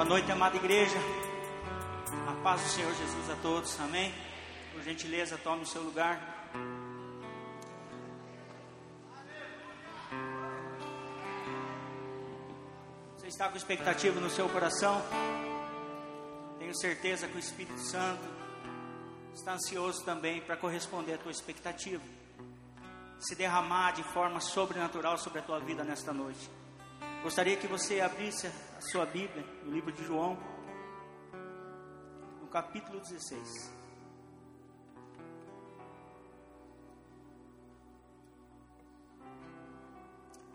Boa noite, amada igreja. A paz do Senhor Jesus a todos. Amém. Por gentileza, tome o seu lugar. Você está com expectativa no seu coração? Tenho certeza que o Espírito Santo está ansioso também para corresponder à tua expectativa. Se derramar de forma sobrenatural sobre a tua vida nesta noite. Gostaria que você abrisse a sua Bíblia no livro de João, no capítulo 16.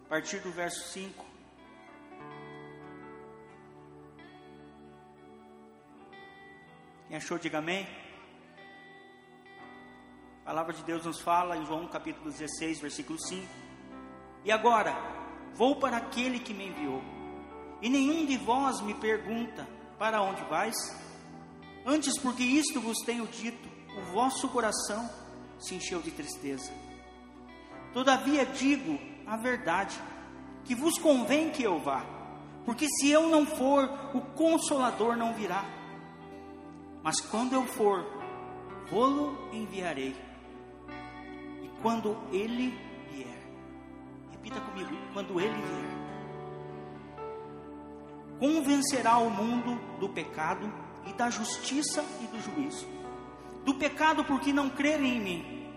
A partir do verso 5. Quem achou, diga amém. A palavra de Deus nos fala em João capítulo 16, versículo 5. E agora, Vou para aquele que me enviou. E nenhum de vós me pergunta: Para onde vais? Antes, porque isto vos tenho dito, o vosso coração se encheu de tristeza. Todavia digo a verdade, que vos convém que eu vá, porque se eu não for, o consolador não virá. Mas quando eu for, vou-lo enviarei. E quando ele Repita comigo: quando ele vier, convencerá o mundo do pecado e da justiça e do juízo. Do pecado, porque não crerem em mim,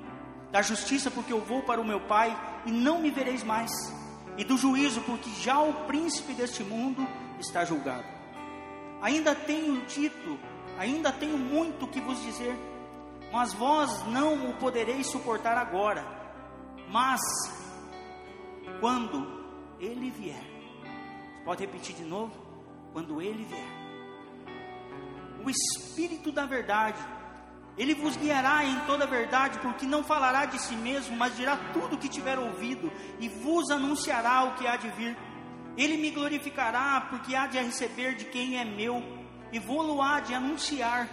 da justiça, porque eu vou para o meu Pai e não me vereis mais, e do juízo, porque já o príncipe deste mundo está julgado. Ainda tenho dito, ainda tenho muito que vos dizer, mas vós não o podereis suportar agora. Mas quando ele vier. Você pode repetir de novo? Quando ele vier. O Espírito da verdade, ele vos guiará em toda a verdade, porque não falará de si mesmo, mas dirá tudo o que tiver ouvido e vos anunciará o que há de vir. Ele me glorificará, porque há de receber de quem é meu, e vou-lo há de anunciar.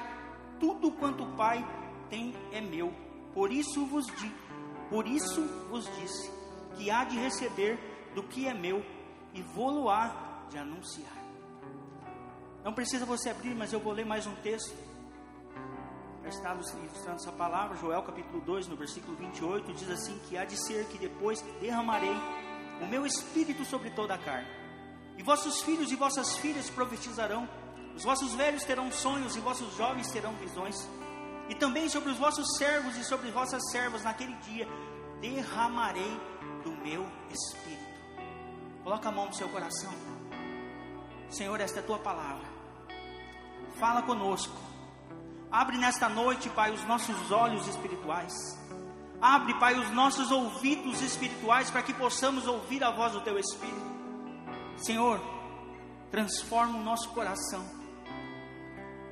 Tudo quanto o Pai tem é meu. Por isso vos digo, por isso vos disse que há de receber do que é meu e vou-lo há de anunciar. Não precisa você abrir, mas eu vou ler mais um texto. Já está ilustrando essa palavra, Joel capítulo 2, no versículo 28, diz assim: Que há de ser que depois derramarei o meu espírito sobre toda a carne, e vossos filhos e vossas filhas profetizarão, os vossos velhos terão sonhos e vossos jovens terão visões, e também sobre os vossos servos e sobre as vossas servas naquele dia derramarei meu espírito. Coloca a mão no seu coração. Senhor, esta é a tua palavra. Fala conosco. Abre nesta noite, Pai, os nossos olhos espirituais. Abre, Pai, os nossos ouvidos espirituais para que possamos ouvir a voz do teu espírito. Senhor, transforma o nosso coração.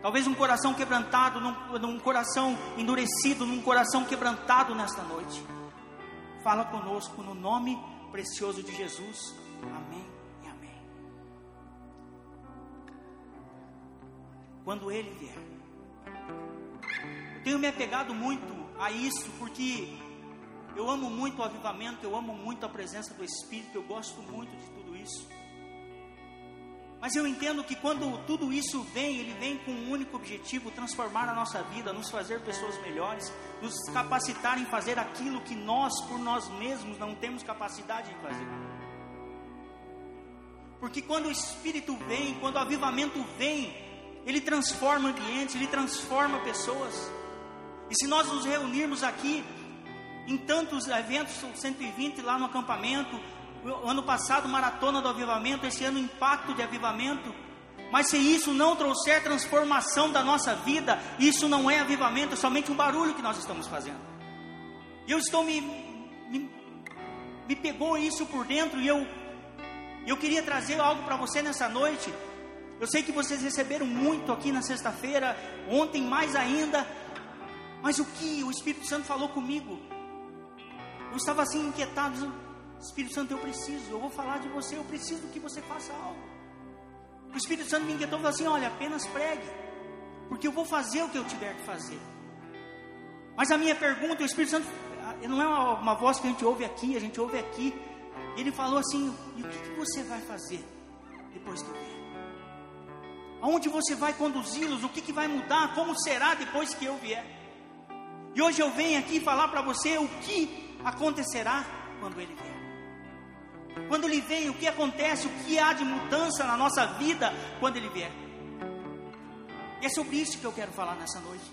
Talvez um coração quebrantado, num, num coração endurecido, num coração quebrantado nesta noite. Fala conosco no nome precioso de Jesus. Amém e amém. Quando Ele vier, eu tenho me apegado muito a isso, porque eu amo muito o avivamento, eu amo muito a presença do Espírito, eu gosto muito de tudo isso. Mas eu entendo que quando tudo isso vem, ele vem com um único objetivo: transformar a nossa vida, nos fazer pessoas melhores, nos capacitar em fazer aquilo que nós, por nós mesmos, não temos capacidade de fazer. Porque quando o Espírito vem, quando o avivamento vem, ele transforma ambientes, ele transforma pessoas. E se nós nos reunirmos aqui, em tantos eventos, 120 lá no acampamento, ano passado, maratona do avivamento, esse ano, impacto de avivamento. Mas se isso não trouxer transformação da nossa vida, isso não é avivamento, é somente um barulho que nós estamos fazendo. E eu estou me, me, me pegou isso por dentro e eu, eu queria trazer algo para você nessa noite. Eu sei que vocês receberam muito aqui na sexta-feira, ontem mais ainda, mas o que o Espírito Santo falou comigo? Eu estava assim inquietado, Espírito Santo, eu preciso, eu vou falar de você, eu preciso que você faça algo. O Espírito Santo me inquietou e falou assim: olha, apenas pregue, porque eu vou fazer o que eu tiver que fazer. Mas a minha pergunta, o Espírito Santo, não é uma, uma voz que a gente ouve aqui, a gente ouve aqui. Ele falou assim: e o que, que você vai fazer depois que eu vier? Aonde você vai conduzi-los? O que, que vai mudar? Como será depois que eu vier? E hoje eu venho aqui falar para você o que acontecerá quando ele vier. Quando ele vem, o que acontece, o que há de mudança na nossa vida quando ele vier. E é sobre isso que eu quero falar nessa noite.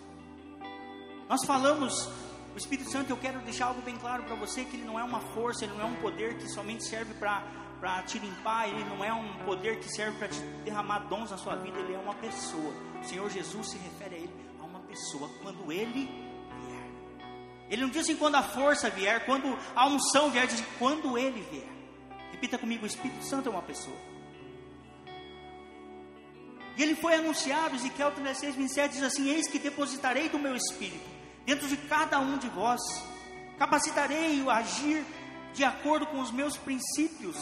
Nós falamos, o Espírito Santo, eu quero deixar algo bem claro para você: que ele não é uma força, ele não é um poder que somente serve para te limpar, ele não é um poder que serve para te derramar dons na sua vida, ele é uma pessoa. O Senhor Jesus se refere a ele, a uma pessoa, quando ele vier. Ele não diz assim quando a força vier, quando a unção vier, diz assim, quando ele vier. Repita comigo: o Espírito Santo é uma pessoa. E ele foi anunciado, Ezequiel 36, 27 diz assim: Eis que depositarei do meu espírito dentro de cada um de vós, capacitarei-o a agir de acordo com os meus princípios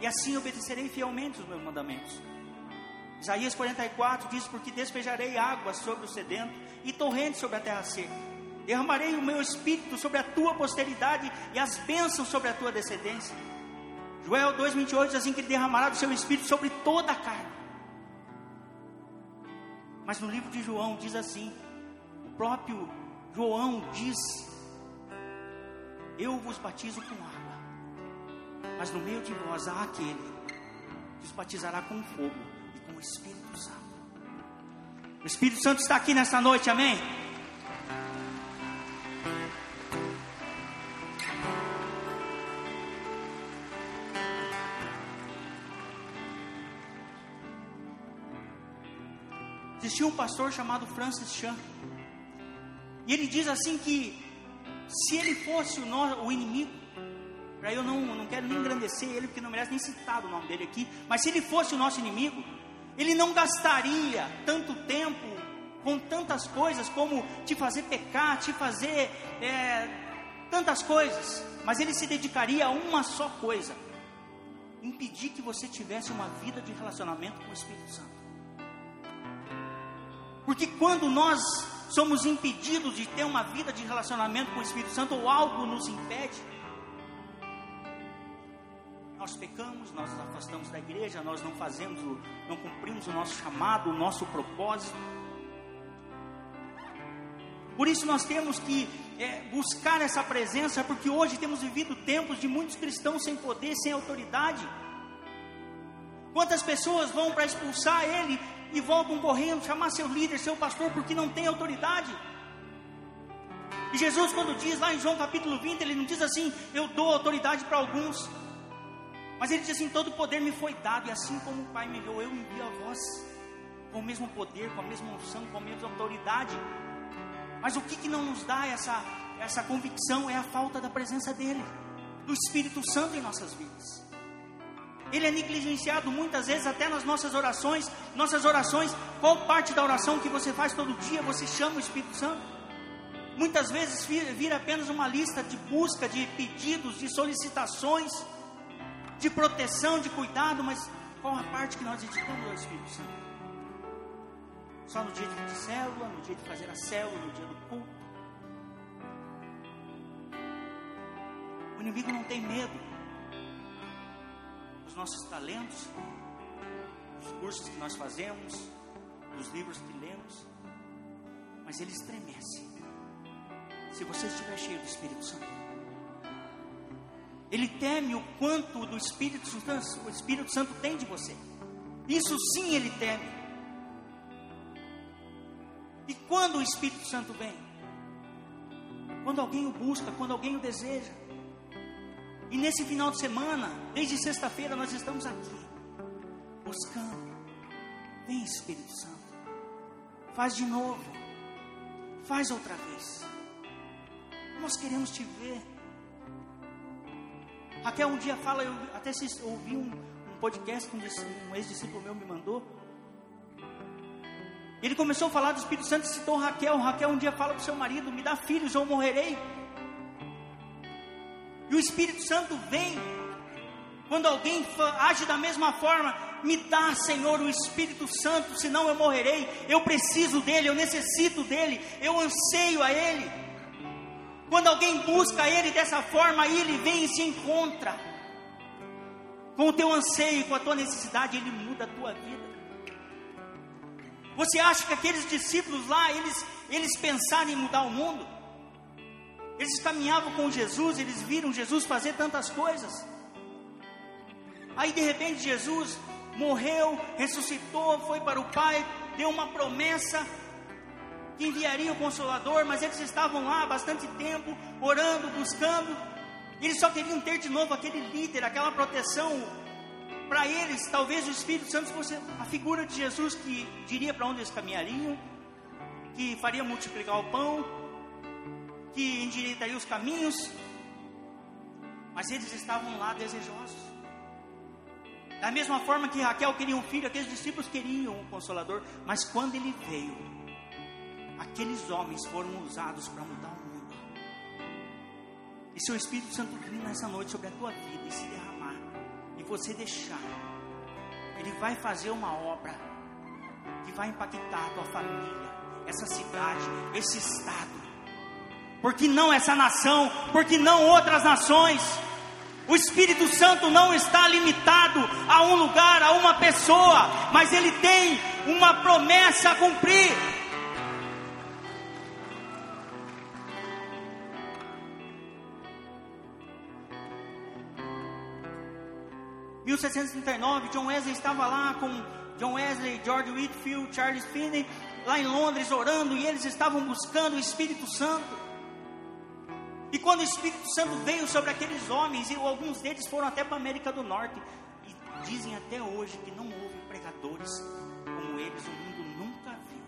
e assim obedecerei fielmente os meus mandamentos. Isaías 44 diz: Porque despejarei água sobre o sedento e torrentes sobre a terra seca. Derramarei o meu espírito sobre a tua posteridade e as bênçãos sobre a tua descendência. Joel 2,28 diz assim: que ele derramará do seu espírito sobre toda a carne. Mas no livro de João diz assim: o próprio João diz: Eu vos batizo com água mas no meio de nós há aquele que os batizará com fogo e com o Espírito Santo. O Espírito Santo está aqui nesta noite, amém? Existia um pastor chamado Francis Chan. E ele diz assim que se ele fosse o, no, o inimigo, para eu não, não quero nem engrandecer ele, porque não merece nem citar o nome dele aqui. Mas se ele fosse o nosso inimigo, ele não gastaria tanto tempo com tantas coisas como te fazer pecar, te fazer é, tantas coisas. Mas ele se dedicaria a uma só coisa: impedir que você tivesse uma vida de relacionamento com o Espírito Santo. Porque quando nós somos impedidos de ter uma vida de relacionamento com o Espírito Santo, ou algo nos impede, nós pecamos, nós nos afastamos da igreja, nós não fazemos, não cumprimos o nosso chamado, o nosso propósito. Por isso nós temos que é, buscar essa presença, porque hoje temos vivido tempos de muitos cristãos sem poder, sem autoridade. Quantas pessoas vão para expulsar ele e voltam correndo, chamar seu líder, seu pastor, porque não tem autoridade? E Jesus, quando diz lá em João capítulo 20, ele não diz assim: Eu dou autoridade para alguns, mas ele diz assim: todo poder me foi dado, e assim como o Pai me enviou, eu envio a vós, com o mesmo poder, com a mesma unção, com a mesma autoridade. Mas o que, que não nos dá essa, essa convicção é a falta da presença dEle, do Espírito Santo em nossas vidas. Ele é negligenciado muitas vezes até nas nossas orações. Nossas orações, qual parte da oração que você faz todo dia você chama o Espírito Santo? Muitas vezes vira apenas uma lista de busca, de pedidos, de solicitações de proteção, de cuidado, mas qual a parte que nós dedicamos ao Espírito Santo? Só no dia de célula, no dia de fazer a célula, no dia do culto. O inimigo não tem medo nossos talentos, dos cursos que nós fazemos, dos livros que lemos, mas ele estremece se você estiver cheio do Espírito Santo. Ele teme o quanto do Espírito Santo, o Espírito Santo tem de você. Isso sim ele teme. E quando o Espírito Santo vem? Quando alguém o busca, quando alguém o deseja. E nesse final de semana, desde sexta-feira, nós estamos aqui, buscando. Vem Espírito Santo, faz de novo, faz outra vez. Nós queremos te ver. Raquel um dia fala, eu até ouvi um, um podcast que um, um ex-discípulo meu me mandou. Ele começou a falar do Espírito Santo e citou Raquel. Raquel um dia fala para o seu marido: Me dá filhos ou morrerei. E o Espírito Santo vem. Quando alguém age da mesma forma, me dá, Senhor, o Espírito Santo, senão eu morrerei. Eu preciso dele, eu necessito dele, eu anseio a ele. Quando alguém busca Ele dessa forma, Ele vem e se encontra com o teu anseio, com a tua necessidade, Ele muda a tua vida. Você acha que aqueles discípulos lá, eles, eles pensaram em mudar o mundo? Eles caminhavam com Jesus, eles viram Jesus fazer tantas coisas. Aí de repente Jesus morreu, ressuscitou, foi para o Pai, deu uma promessa que enviaria o Consolador, mas eles estavam lá bastante tempo, orando, buscando, eles só queriam ter de novo aquele líder, aquela proteção. Para eles, talvez o Espírito Santo fosse a figura de Jesus que diria para onde eles caminhariam, que faria multiplicar o pão, que endireitaria os caminhos, mas eles estavam lá desejosos. Da mesma forma que Raquel queria um filho, aqueles discípulos queriam um consolador, mas quando ele veio, aqueles homens foram usados para mudar o mundo. E se o Espírito Santo vir nessa noite sobre a tua vida e se derramar, e você deixar, ele vai fazer uma obra que vai impactar a tua família, essa cidade, esse estado. Porque não essa nação, porque não outras nações. O Espírito Santo não está limitado a um lugar, a uma pessoa, mas ele tem uma promessa a cumprir. Em 1739, John Wesley estava lá com John Wesley, George Whitfield, Charles Finney, lá em Londres orando e eles estavam buscando o Espírito Santo. E quando o Espírito Santo veio sobre aqueles homens, e alguns deles foram até para a América do Norte, e dizem até hoje que não houve pregadores como eles, o mundo nunca viu.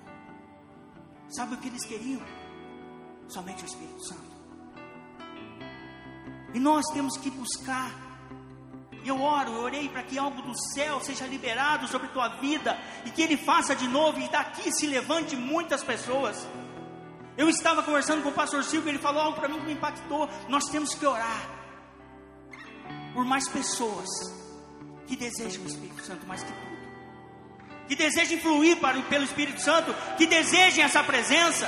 Sabe o que eles queriam? Somente o Espírito Santo. E nós temos que buscar. Eu oro, eu orei para que algo do céu seja liberado sobre tua vida e que Ele faça de novo e daqui se levante muitas pessoas. Eu estava conversando com o pastor Silvio, ele falou algo para mim que me impactou. Nós temos que orar por mais pessoas que desejam o Espírito Santo mais que tudo. Que desejam fluir para, pelo Espírito Santo, que desejem essa presença,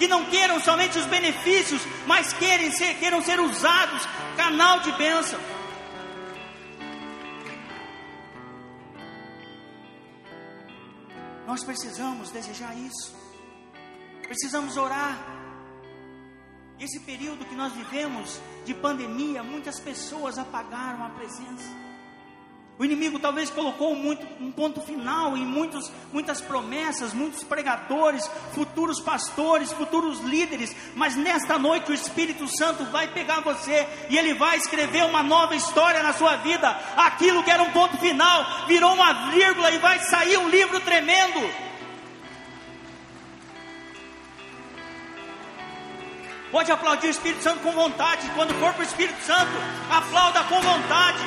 que não queiram somente os benefícios, mas queiram ser, queiram ser usados, canal de bênção. Nós precisamos desejar isso. Precisamos orar. Esse período que nós vivemos de pandemia, muitas pessoas apagaram a presença. O inimigo talvez colocou muito, um ponto final em muitos, muitas promessas, muitos pregadores, futuros pastores, futuros líderes, mas nesta noite o Espírito Santo vai pegar você e ele vai escrever uma nova história na sua vida. Aquilo que era um ponto final virou uma vírgula e vai sair um livro tremendo. Pode aplaudir o Espírito Santo com vontade. Quando for para o Espírito Santo, aplauda com vontade.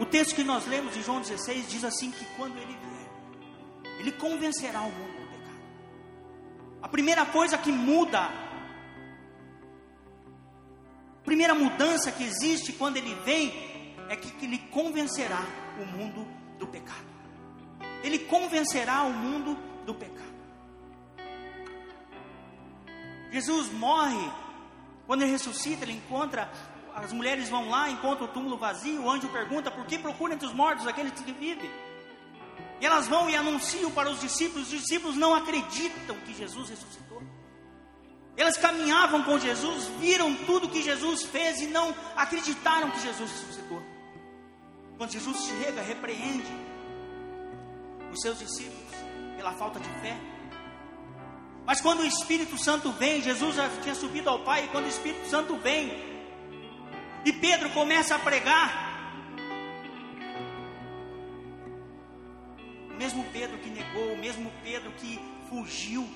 O texto que nós lemos em João 16 diz assim: que quando ele vier, ele convencerá o mundo do pecado. A primeira coisa que muda, a primeira mudança que existe quando ele vem, é que ele convencerá o mundo do pecado. Ele convencerá o mundo do pecado. Jesus morre, quando ele ressuscita, ele encontra, as mulheres vão lá, encontram o túmulo vazio, o anjo pergunta, por que procura entre os mortos aqueles que vivem? E elas vão e anunciam para os discípulos, os discípulos não acreditam que Jesus ressuscitou. Elas caminhavam com Jesus, viram tudo que Jesus fez e não acreditaram que Jesus ressuscitou. Quando Jesus chega, repreende os seus discípulos pela falta de fé. Mas quando o Espírito Santo vem, Jesus já tinha subido ao Pai, e quando o Espírito Santo vem, e Pedro começa a pregar, o mesmo Pedro que negou, o mesmo Pedro que fugiu,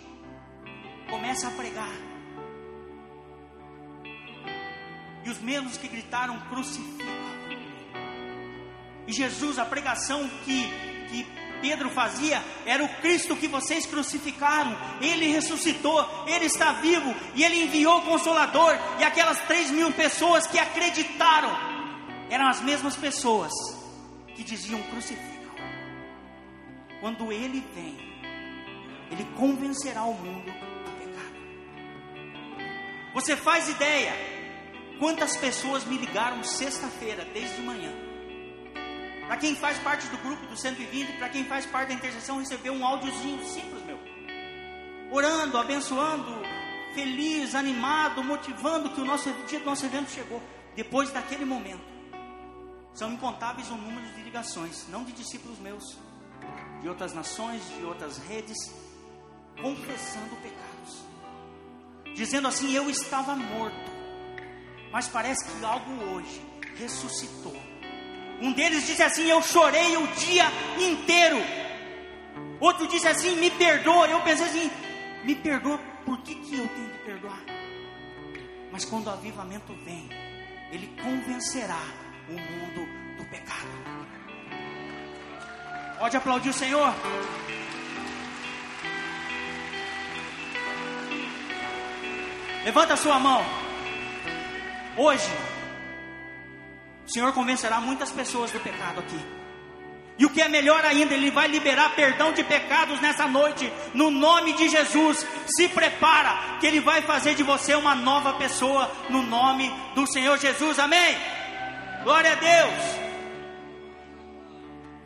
começa a pregar. E os mesmos que gritaram crucifica e Jesus, a pregação que, que Pedro fazia era o Cristo que vocês crucificaram. Ele ressuscitou, ele está vivo e ele enviou o Consolador. E aquelas três mil pessoas que acreditaram eram as mesmas pessoas que diziam crucificam. Quando ele vem, ele convencerá o mundo do pecado. Você faz ideia quantas pessoas me ligaram sexta-feira, desde manhã? Para quem faz parte do grupo do 120, para quem faz parte da intercessão, recebeu um áudiozinho simples, meu. Orando, abençoando, feliz, animado, motivando que o nosso dia do nosso evento chegou. Depois daquele momento, são incontáveis o número de ligações, não de discípulos meus, de outras nações, de outras redes, confessando pecados, dizendo assim: Eu estava morto, mas parece que algo hoje ressuscitou. Um deles disse assim: Eu chorei o dia inteiro. Outro disse assim: Me perdoa. Eu pensei assim: Me perdoa, por que, que eu tenho que perdoar? Mas quando o avivamento vem, ele convencerá o mundo do pecado. Pode aplaudir o Senhor. Levanta a sua mão. Hoje, o Senhor convencerá muitas pessoas do pecado aqui. E o que é melhor ainda, Ele vai liberar perdão de pecados nessa noite, no nome de Jesus. Se prepara, que Ele vai fazer de você uma nova pessoa, no nome do Senhor Jesus. Amém? Glória a Deus.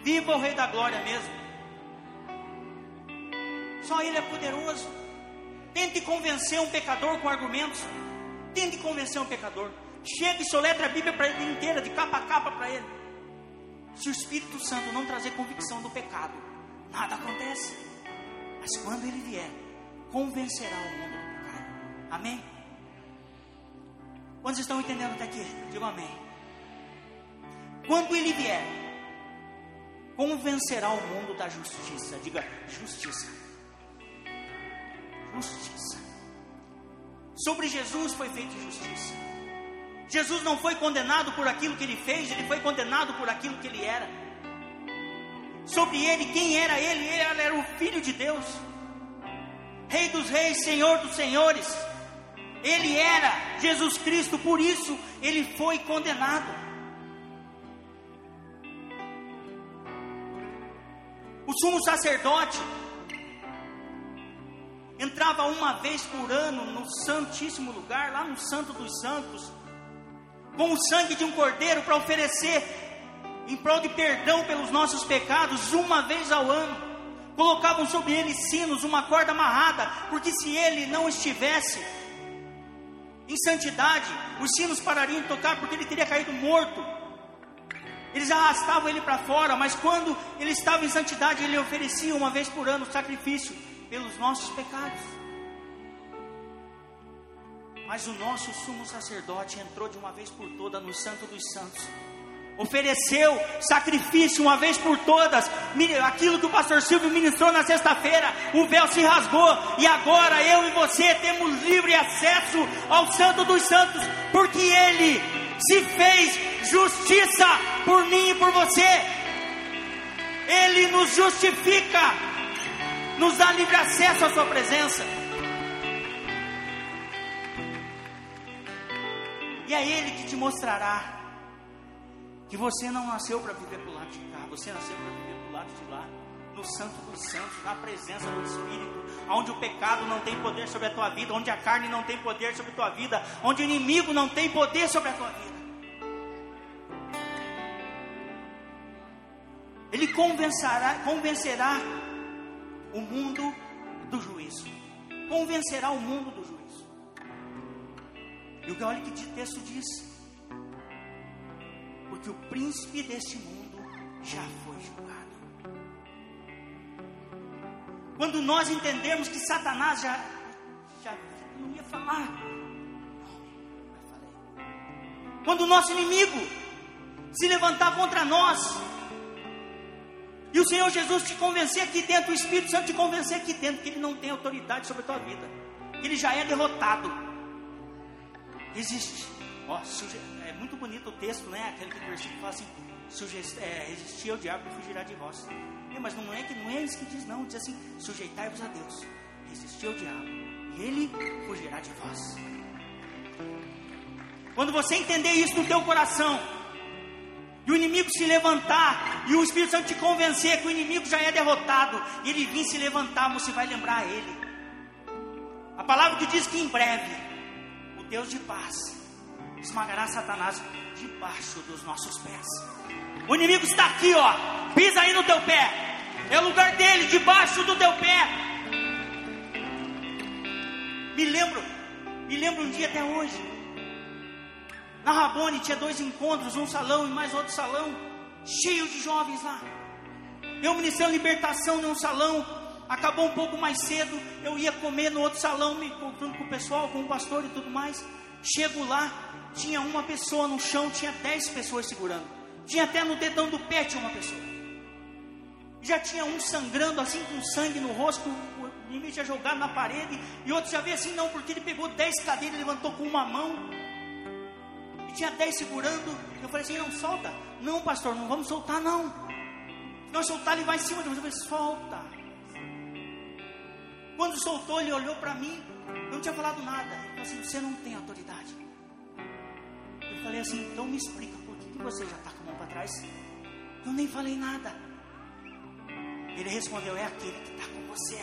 Viva o Rei da Glória mesmo. Só Ele é poderoso. Tente convencer um pecador com argumentos. Tente convencer um pecador. Chega e soletra a Bíblia para ele inteira, de capa a capa para ele. Se o Espírito Santo não trazer convicção do pecado, nada acontece. Mas quando ele vier, convencerá o mundo do pecado. Amém? Quantos estão entendendo até aqui? Digo amém. Quando ele vier, convencerá o mundo da justiça. Diga justiça. Justiça. Sobre Jesus foi feita justiça. Jesus não foi condenado por aquilo que ele fez, ele foi condenado por aquilo que ele era. Sobre ele, quem era ele? Ele era o Filho de Deus, Rei dos Reis, Senhor dos Senhores. Ele era Jesus Cristo, por isso ele foi condenado. O sumo sacerdote entrava uma vez por ano no Santíssimo Lugar, lá no Santo dos Santos, com o sangue de um cordeiro para oferecer em prol de perdão pelos nossos pecados, uma vez ao ano. Colocavam sobre ele sinos, uma corda amarrada, porque se ele não estivesse em santidade, os sinos parariam de tocar, porque ele teria caído morto. Eles arrastavam ele para fora, mas quando ele estava em santidade, ele oferecia uma vez por ano sacrifício pelos nossos pecados. Mas o nosso sumo sacerdote entrou de uma vez por todas no Santo dos Santos. Ofereceu sacrifício uma vez por todas. Aquilo que o pastor Silvio ministrou na sexta-feira, o véu se rasgou. E agora eu e você temos livre acesso ao Santo dos Santos, porque Ele se fez justiça por mim e por você. Ele nos justifica, nos dá livre acesso à Sua presença. E é Ele que te mostrará que você não nasceu para viver para o lado de cá, você nasceu para viver para o lado de lá, no Santo dos Santos, na presença do Espírito, onde o pecado não tem poder sobre a tua vida, onde a carne não tem poder sobre a tua vida, onde o inimigo não tem poder sobre a tua vida. Ele convencerá, convencerá o mundo do juízo. Convencerá o mundo do juízo. E olha que o texto diz: Porque o príncipe deste mundo já foi julgado. Quando nós entendemos que Satanás já, já não ia falar, quando o nosso inimigo se levantar contra nós, e o Senhor Jesus te convencer aqui dentro, o Espírito Santo te convencer aqui dentro, que Ele não tem autoridade sobre a tua vida, que Ele já é derrotado resiste. Ó, é muito bonito o texto, né? Aquele que versículo fala assim: é, resistir ao diabo e fugirá de vós. Mas não é que não é isso que diz, não. Diz assim: sujeitai-vos a Deus, resistir ao diabo, e ele fugirá de vós. Quando você entender isso no teu coração, e o inimigo se levantar, e o Espírito Santo te convencer que o inimigo já é derrotado, e ele vir se levantar, você vai lembrar a ele. A palavra que diz que em breve Deus de paz esmagará Satanás debaixo dos nossos pés. O inimigo está aqui, ó. Pisa aí no teu pé. É o lugar dele, debaixo do teu pé. Me lembro, me lembro um dia até hoje. Na Rabone tinha dois encontros, um salão e mais outro salão, cheio de jovens lá. Eu ministrando libertação num salão, acabou um pouco mais cedo, eu ia comer no outro salão, me encontrando com o pessoal, com o pastor e tudo mais. Chego lá, tinha uma pessoa no chão, tinha dez pessoas segurando. Tinha até no dedão do pé tinha uma pessoa. Já tinha um sangrando assim com sangue no rosto, o inimigo tinha jogado na parede, e outro já veio assim, não, porque ele pegou dez cadeiras, levantou com uma mão, e tinha dez segurando. Eu falei assim: não solta, não, pastor, não vamos soltar, não. Se nós soltar, ele vai em cima de você. Eu falei: solta. Quando soltou, ele olhou para mim, eu não tinha falado nada. Ele falou assim: você não tem autoridade. Eu falei assim: então me explica, por que, você já está com a mão para trás? Eu nem falei nada. Ele respondeu: é aquele que está com você.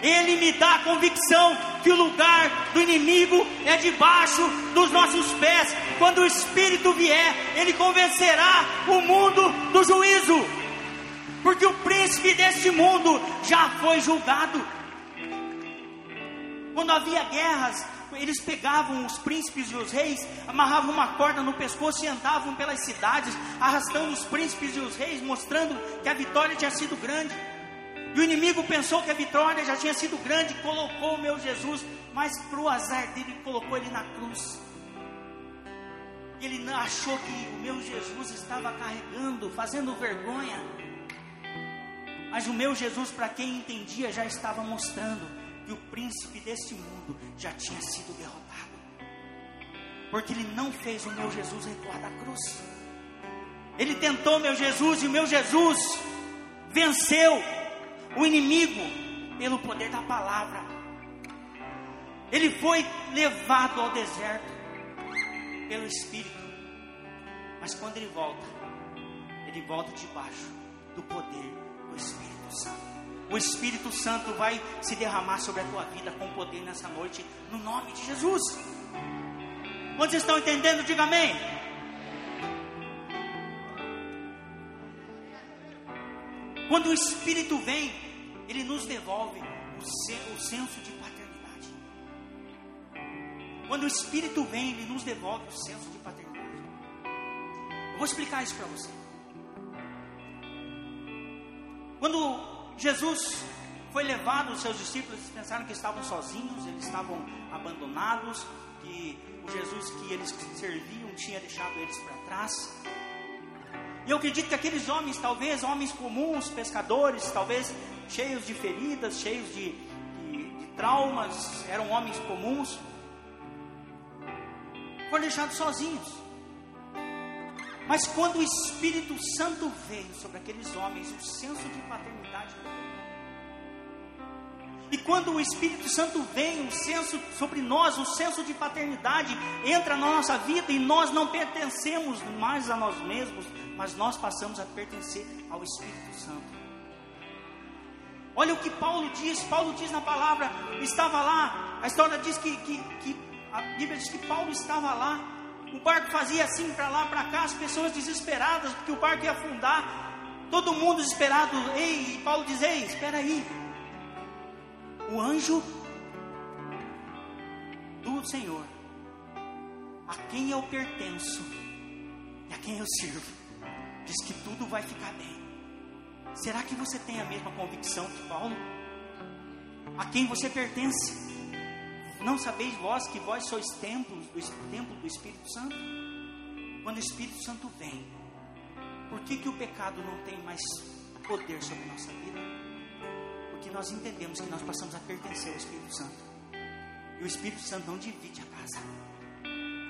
Ele me dá a convicção que o lugar do inimigo é debaixo dos nossos pés. Quando o Espírito vier, ele convencerá o mundo do juízo, porque o príncipe deste mundo já foi julgado. Quando havia guerras, eles pegavam os príncipes e os reis, amarravam uma corda no pescoço e andavam pelas cidades, arrastando os príncipes e os reis, mostrando que a vitória tinha sido grande. E o inimigo pensou que a vitória já tinha sido grande, colocou o meu Jesus, mas para o azar dele, colocou ele na cruz. Ele achou que o meu Jesus estava carregando, fazendo vergonha. Mas o meu Jesus, para quem entendia, já estava mostrando que o príncipe deste mundo já tinha sido derrotado. Porque ele não fez o meu Jesus recuar da cruz. Ele tentou meu Jesus e o meu Jesus venceu o inimigo pelo poder da palavra. Ele foi levado ao deserto pelo Espírito. Mas quando ele volta, ele volta debaixo do poder Espírito Santo. O Espírito Santo vai se derramar sobre a tua vida com poder nessa noite, no nome de Jesus. Quantos estão entendendo? Diga amém. Quando o Espírito vem, ele nos devolve o, senso de paternidade. Quando o Espírito vem, ele nos devolve o senso de paternidade. Eu vou explicar isso para você. Quando Jesus foi levado, os seus discípulos pensaram que estavam sozinhos, eles estavam abandonados, que o Jesus que eles serviam tinha deixado eles para trás. E eu acredito que aqueles homens, talvez homens comuns, pescadores, talvez cheios de feridas, cheios de, de, de traumas, eram homens comuns, foram deixados sozinhos. Mas quando o Espírito Santo veio sobre aqueles homens, o senso de paternidade e quando o Espírito Santo vem, o senso sobre nós, o senso de paternidade entra na nossa vida e nós não pertencemos mais a nós mesmos, mas nós passamos a pertencer ao Espírito Santo. Olha o que Paulo diz, Paulo diz na palavra, estava lá, a história diz que, que, que a Bíblia diz que Paulo estava lá, o barco fazia assim para lá, para cá, as pessoas desesperadas, porque o barco ia afundar, todo mundo desesperado, ei, Paulo diz, ei, espera aí, o anjo do Senhor, a quem eu pertenço e a quem eu sirvo, diz que tudo vai ficar bem. Será que você tem a mesma convicção que Paulo? A quem você pertence? Não sabeis vós que vós sois templos do templo do Espírito Santo? Quando o Espírito Santo vem, por que, que o pecado não tem mais poder sobre a nossa vida? Porque nós entendemos que nós passamos a pertencer ao Espírito Santo. E o Espírito Santo não divide a casa.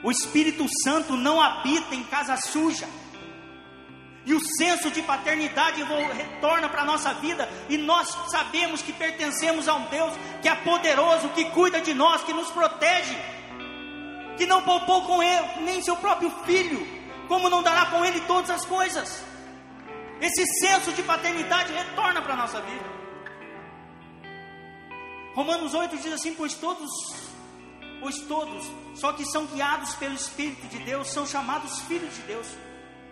O Espírito Santo não habita em casa suja. E o senso de paternidade retorna para a nossa vida. E nós sabemos que pertencemos a um Deus que é poderoso, que cuida de nós, que nos protege. Que não poupou com ele, nem seu próprio filho. Como não dará com ele todas as coisas. Esse senso de paternidade retorna para a nossa vida. Romanos 8 diz assim: Pois todos Pois todos, só que são guiados pelo Espírito de Deus, são chamados filhos de Deus.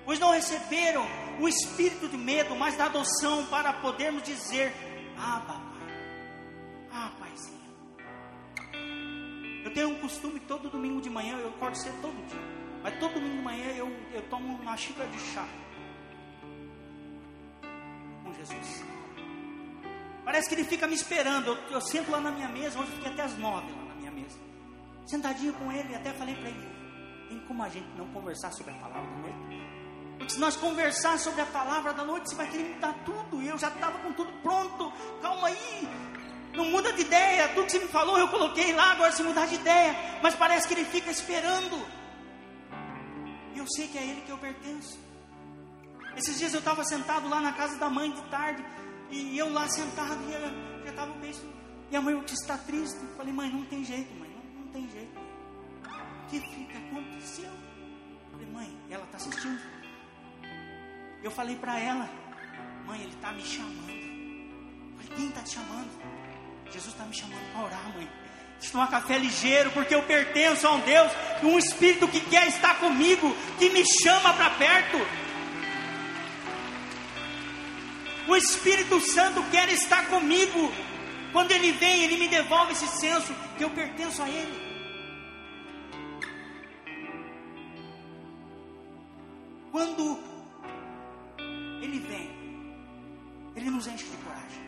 Pois não receberam o espírito de medo, mas da adoção para podermos dizer: Ah, papai, ah, paizinho. Eu tenho um costume todo domingo de manhã, eu acordo cedo todo dia, mas todo domingo de manhã eu, eu tomo uma xícara de chá com Jesus. Parece que ele fica me esperando. Eu, eu sento lá na minha mesa, hoje eu fiquei até as nove lá na minha mesa. Sentadinho com ele, até falei para ele: tem como a gente não conversar sobre a palavra da noite? Se nós conversar sobre a palavra da noite, você vai querer mudar tudo. Eu já estava com tudo pronto. Calma aí. Não muda de ideia. Tudo que você me falou, eu coloquei lá. Agora se mudar de ideia. Mas parece que ele fica esperando. E eu sei que é ele que eu pertenço. Esses dias eu estava sentado lá na casa da mãe de tarde. E eu lá sentado. E eu já estava. E a mãe disse: está triste. Eu falei: mãe, não tem jeito, mãe. Não, não tem jeito. O que fica aconteceu? Eu falei: mãe, ela está assistindo. Eu falei para ela, mãe, ele está me chamando. Eu falei, quem está te chamando? Jesus está me chamando para orar, mãe. Deixa eu tomar café ligeiro, porque eu pertenço a um Deus, um Espírito que quer estar comigo, que me chama para perto. O Espírito Santo quer estar comigo. Quando Ele vem, Ele me devolve esse senso que eu pertenço a Ele. Quando ele vem, Ele nos enche de coragem.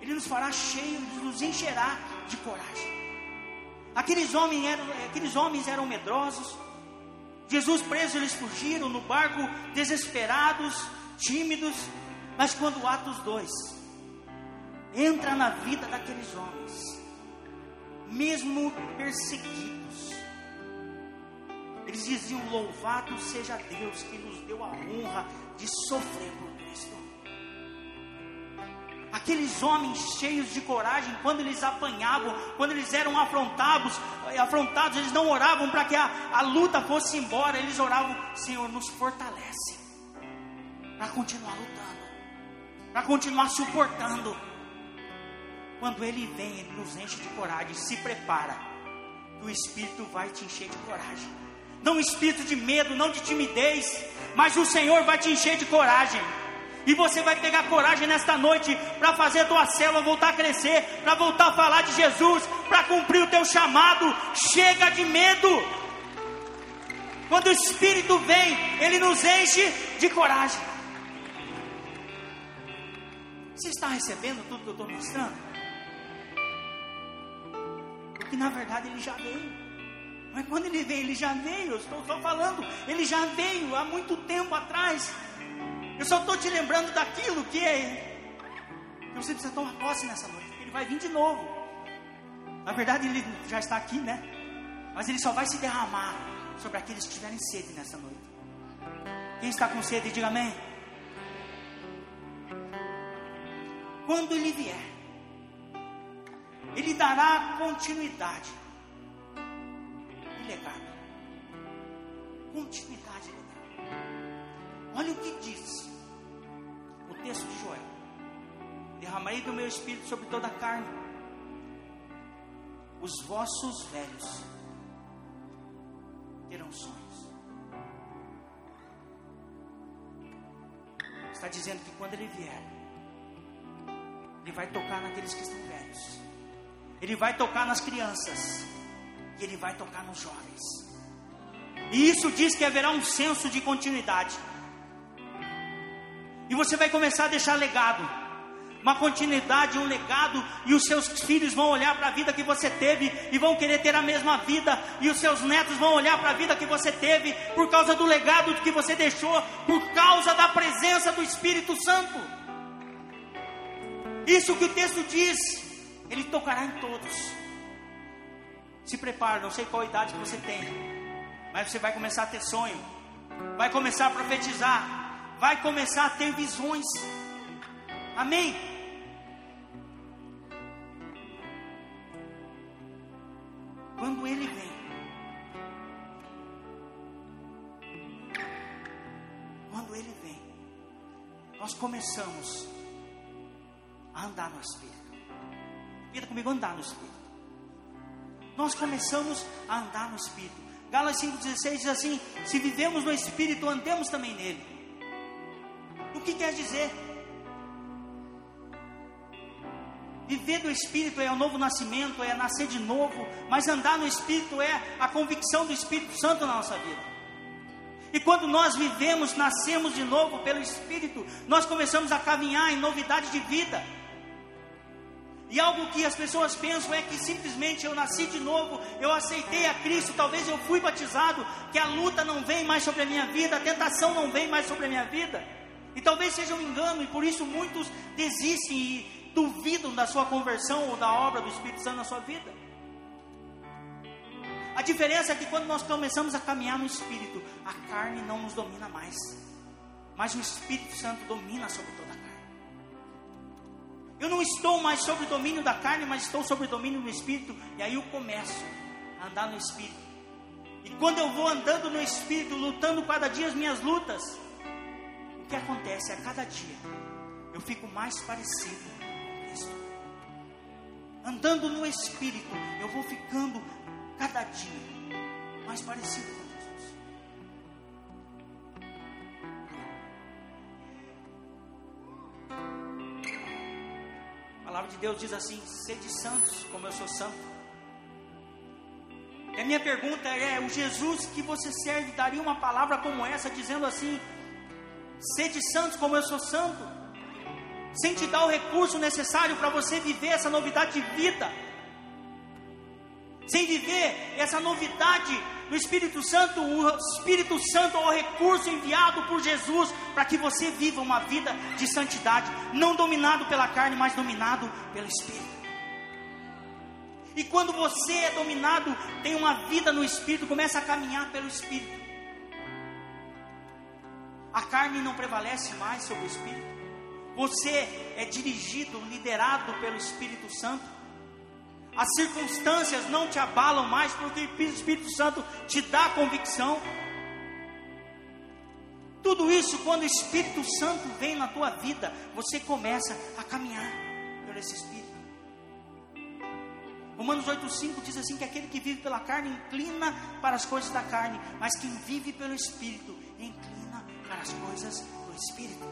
Ele nos fará cheios, nos encherá de coragem. Aqueles homens eram, aqueles homens eram medrosos. Jesus preso, eles fugiram no barco, desesperados, tímidos. Mas quando Atos 2 entra na vida daqueles homens, mesmo perseguidos, eles diziam: Louvado seja Deus que nos deu a honra de sofrer por Cristo. Aqueles homens cheios de coragem, quando eles apanhavam, quando eles eram afrontados, afrontados, eles não oravam para que a, a luta fosse embora, eles oravam: Senhor, nos fortalece para continuar lutando, para continuar suportando. Quando Ele vem, Ele nos enche de coragem, se prepara, o Espírito vai te encher de coragem não espírito de medo, não de timidez, mas o Senhor vai te encher de coragem. E você vai pegar coragem nesta noite para fazer a tua célula voltar a crescer, para voltar a falar de Jesus, para cumprir o teu chamado. Chega de medo. Quando o Espírito vem, ele nos enche de coragem. Você está recebendo tudo que eu estou mostrando? Porque na verdade ele já veio. Mas quando ele veio, ele já veio, eu estou só falando, ele já veio há muito tempo atrás. Eu só estou te lembrando daquilo que é. Que você precisa tomar posse nessa noite, ele vai vir de novo. Na verdade, ele já está aqui, né? Mas ele só vai se derramar sobre aqueles que tiverem sede nessa noite. Quem está com sede, diga amém. Quando ele vier, ele dará continuidade legado. Continuidade legado. Olha o que diz o texto de Joel: Derramarei do meu espírito sobre toda a carne. Os vossos velhos terão sonhos. Está dizendo que quando ele vier, ele vai tocar naqueles que estão velhos. Ele vai tocar nas crianças e Ele vai tocar nos jovens. E isso diz que haverá um senso de continuidade. E você vai começar a deixar legado, uma continuidade, um legado, e os seus filhos vão olhar para a vida que você teve e vão querer ter a mesma vida, e os seus netos vão olhar para a vida que você teve por causa do legado que você deixou, por causa da presença do Espírito Santo. Isso que o texto diz, ele tocará em todos. Se prepare, não sei qual idade que você tem, mas você vai começar a ter sonho, vai começar a profetizar, vai começar a ter visões. Amém? Quando ele vem, quando ele vem, nós começamos a andar no Espírito. Repita comigo, andar no Espírito. Nós começamos a andar no Espírito. Gálatas 5,16 diz assim: Se vivemos no Espírito, andemos também nele. O que quer dizer? Viver do Espírito é o novo nascimento, é nascer de novo, mas andar no Espírito é a convicção do Espírito Santo na nossa vida. E quando nós vivemos, nascemos de novo pelo Espírito, nós começamos a caminhar em novidade de vida. E algo que as pessoas pensam é que simplesmente eu nasci de novo, eu aceitei a Cristo, talvez eu fui batizado, que a luta não vem mais sobre a minha vida, a tentação não vem mais sobre a minha vida. E talvez seja um engano, e por isso muitos desistem e duvidam da sua conversão ou da obra do Espírito Santo na sua vida. A diferença é que quando nós começamos a caminhar no Espírito, a carne não nos domina mais, mas o Espírito Santo domina sobre carne. Eu não estou mais sob o domínio da carne, mas estou sob o domínio do Espírito. E aí eu começo a andar no Espírito. E quando eu vou andando no Espírito, lutando cada dia as minhas lutas, o que acontece? A cada dia eu fico mais parecido com Cristo. Andando no Espírito, eu vou ficando cada dia mais parecido com palavra de Deus diz assim: sede santos, como eu sou santo. E a minha pergunta é: o Jesus que você serve daria uma palavra como essa, dizendo assim: sede santos, como eu sou santo, sem te dar o recurso necessário para você viver essa novidade de vida, sem viver essa novidade no Espírito Santo, o Espírito Santo é o recurso enviado por Jesus para que você viva uma vida de santidade, não dominado pela carne, mas dominado pelo Espírito. E quando você é dominado, tem uma vida no Espírito, começa a caminhar pelo Espírito. A carne não prevalece mais sobre o Espírito. Você é dirigido, liderado pelo Espírito Santo. As circunstâncias não te abalam mais, porque o Espírito Santo te dá convicção. Tudo isso, quando o Espírito Santo vem na tua vida, você começa a caminhar por esse Espírito. Romanos 8,5 diz assim: que aquele que vive pela carne inclina para as coisas da carne, mas quem vive pelo Espírito inclina para as coisas do Espírito.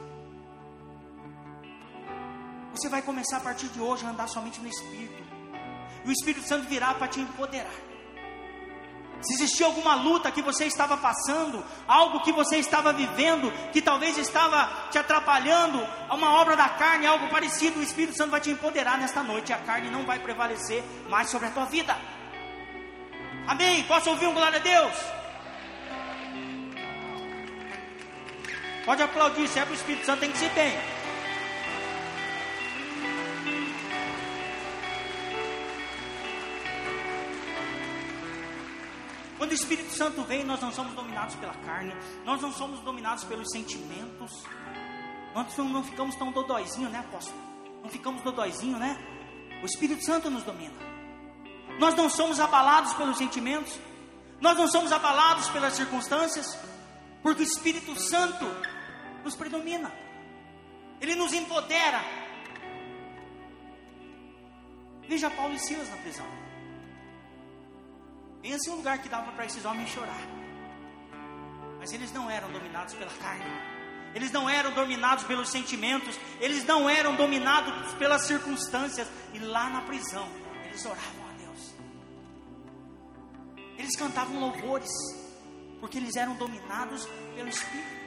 Você vai começar a partir de hoje a andar somente no Espírito. E o Espírito Santo virá para te empoderar. Se existia alguma luta que você estava passando, algo que você estava vivendo, que talvez estava te atrapalhando, uma obra da carne, algo parecido, o Espírito Santo vai te empoderar nesta noite. A carne não vai prevalecer mais sobre a tua vida. Amém? Posso ouvir um glória a Deus? Pode aplaudir, se é para o Espírito Santo, tem que ser bem. Quando o Espírito Santo vem, nós não somos dominados pela carne, nós não somos dominados pelos sentimentos, nós não ficamos tão dodóizinho, né, apóstolo? Não ficamos dodóizinho, né? O Espírito Santo nos domina. Nós não somos abalados pelos sentimentos, nós não somos abalados pelas circunstâncias, porque o Espírito Santo nos predomina, ele nos empodera. Veja Paulo e Silas na prisão. Pensa em um lugar que dava para esses homens chorar. Mas eles não eram dominados pela carne. Eles não eram dominados pelos sentimentos. Eles não eram dominados pelas circunstâncias. E lá na prisão, eles oravam a Deus. Eles cantavam louvores. Porque eles eram dominados pelo Espírito.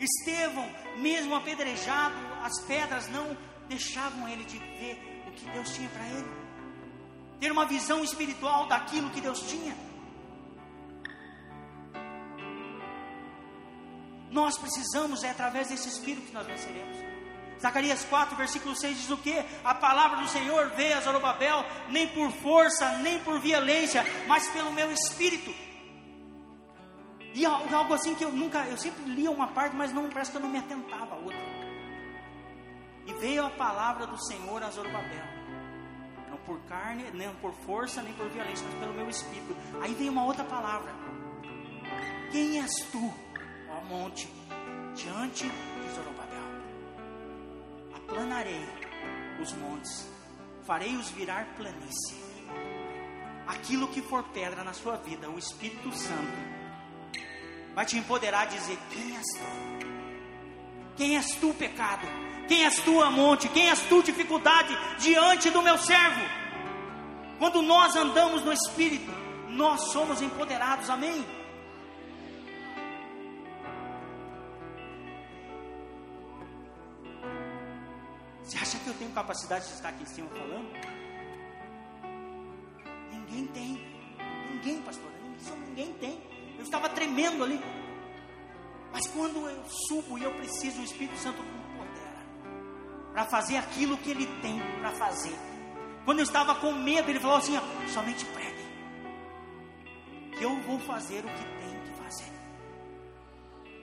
Estevão, mesmo apedrejado, as pedras não deixavam ele de ver o que Deus tinha para ele ter uma visão espiritual daquilo que Deus tinha. Nós precisamos, é através desse Espírito que nós venceremos. Zacarias 4, versículo 6 diz o que? A palavra do Senhor veio a Zorobabel, nem por força, nem por violência, mas pelo meu Espírito. E algo assim que eu nunca, eu sempre lia uma parte, mas não parece que eu não me atentava a outra. E veio a palavra do Senhor a Zorobabel por carne, nem por força, nem por violência, mas pelo meu espírito. Aí vem uma outra palavra. Quem és tu, ó monte, diante de Zorobabel? Aplanarei os montes, farei-os virar planície. aquilo que for pedra na sua vida, o Espírito Santo vai te empoderar a dizer: Quem és tu? Quem és tu, pecado? Quem és tu, amonte? Quem és tu, dificuldade diante do meu servo? Quando nós andamos no Espírito, nós somos empoderados, amém? Você acha que eu tenho capacidade de estar aqui em cima falando? Ninguém tem. Ninguém, pastor. Ninguém tem. Eu estava tremendo ali. Mas quando eu subo e eu preciso, o Espírito Santo para fazer aquilo que Ele tem para fazer. Quando eu estava com medo, Ele falou assim: somente pregue, que eu vou fazer o que tem que fazer.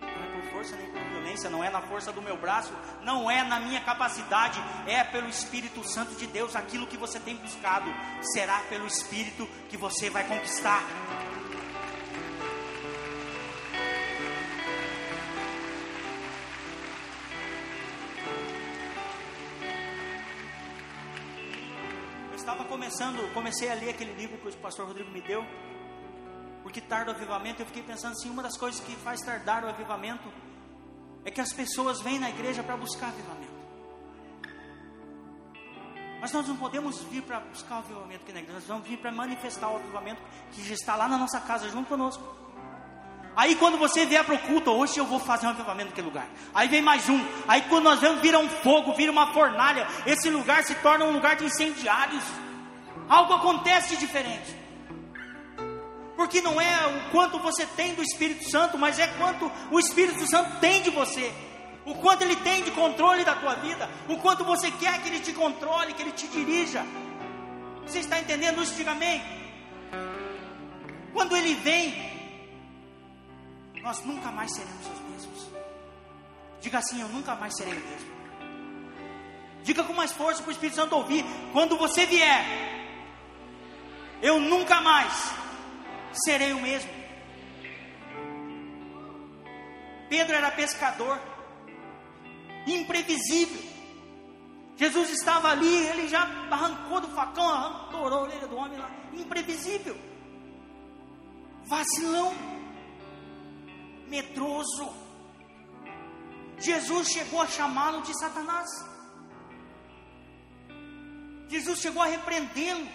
Não é por força nem por violência, não é na força do meu braço, não é na minha capacidade, é pelo Espírito Santo de Deus. Aquilo que você tem buscado será pelo Espírito que você vai conquistar. Começando, comecei a ler aquele livro que o pastor Rodrigo me deu, porque tarda o avivamento, eu fiquei pensando assim, uma das coisas que faz tardar o avivamento é que as pessoas vêm na igreja para buscar avivamento. Mas nós não podemos vir para buscar o avivamento aqui na igreja, nós vamos vir para manifestar o avivamento que já está lá na nossa casa junto conosco. Aí quando você vier para o culto, hoje eu vou fazer um avivamento naquele lugar. Aí vem mais um. Aí quando nós vemos, vira um fogo, vira uma fornalha. Esse lugar se torna um lugar de incendiários algo acontece diferente. Porque não é o quanto você tem do Espírito Santo, mas é quanto o Espírito Santo tem de você. O quanto ele tem de controle da tua vida, o quanto você quer que ele te controle, que ele te dirija. Você está entendendo isso? Diga amém. Quando ele vem, nós nunca mais seremos os mesmos. Diga assim: Eu nunca mais serei o mesmo. Diga com mais força para o Espírito Santo ouvir. Quando você vier, eu nunca mais serei o mesmo. Pedro era pescador, imprevisível. Jesus estava ali, ele já arrancou do facão, arrancou a orelha do homem lá, imprevisível, vacilão, medroso. Jesus chegou a chamá-lo de Satanás. Jesus chegou a repreendê-lo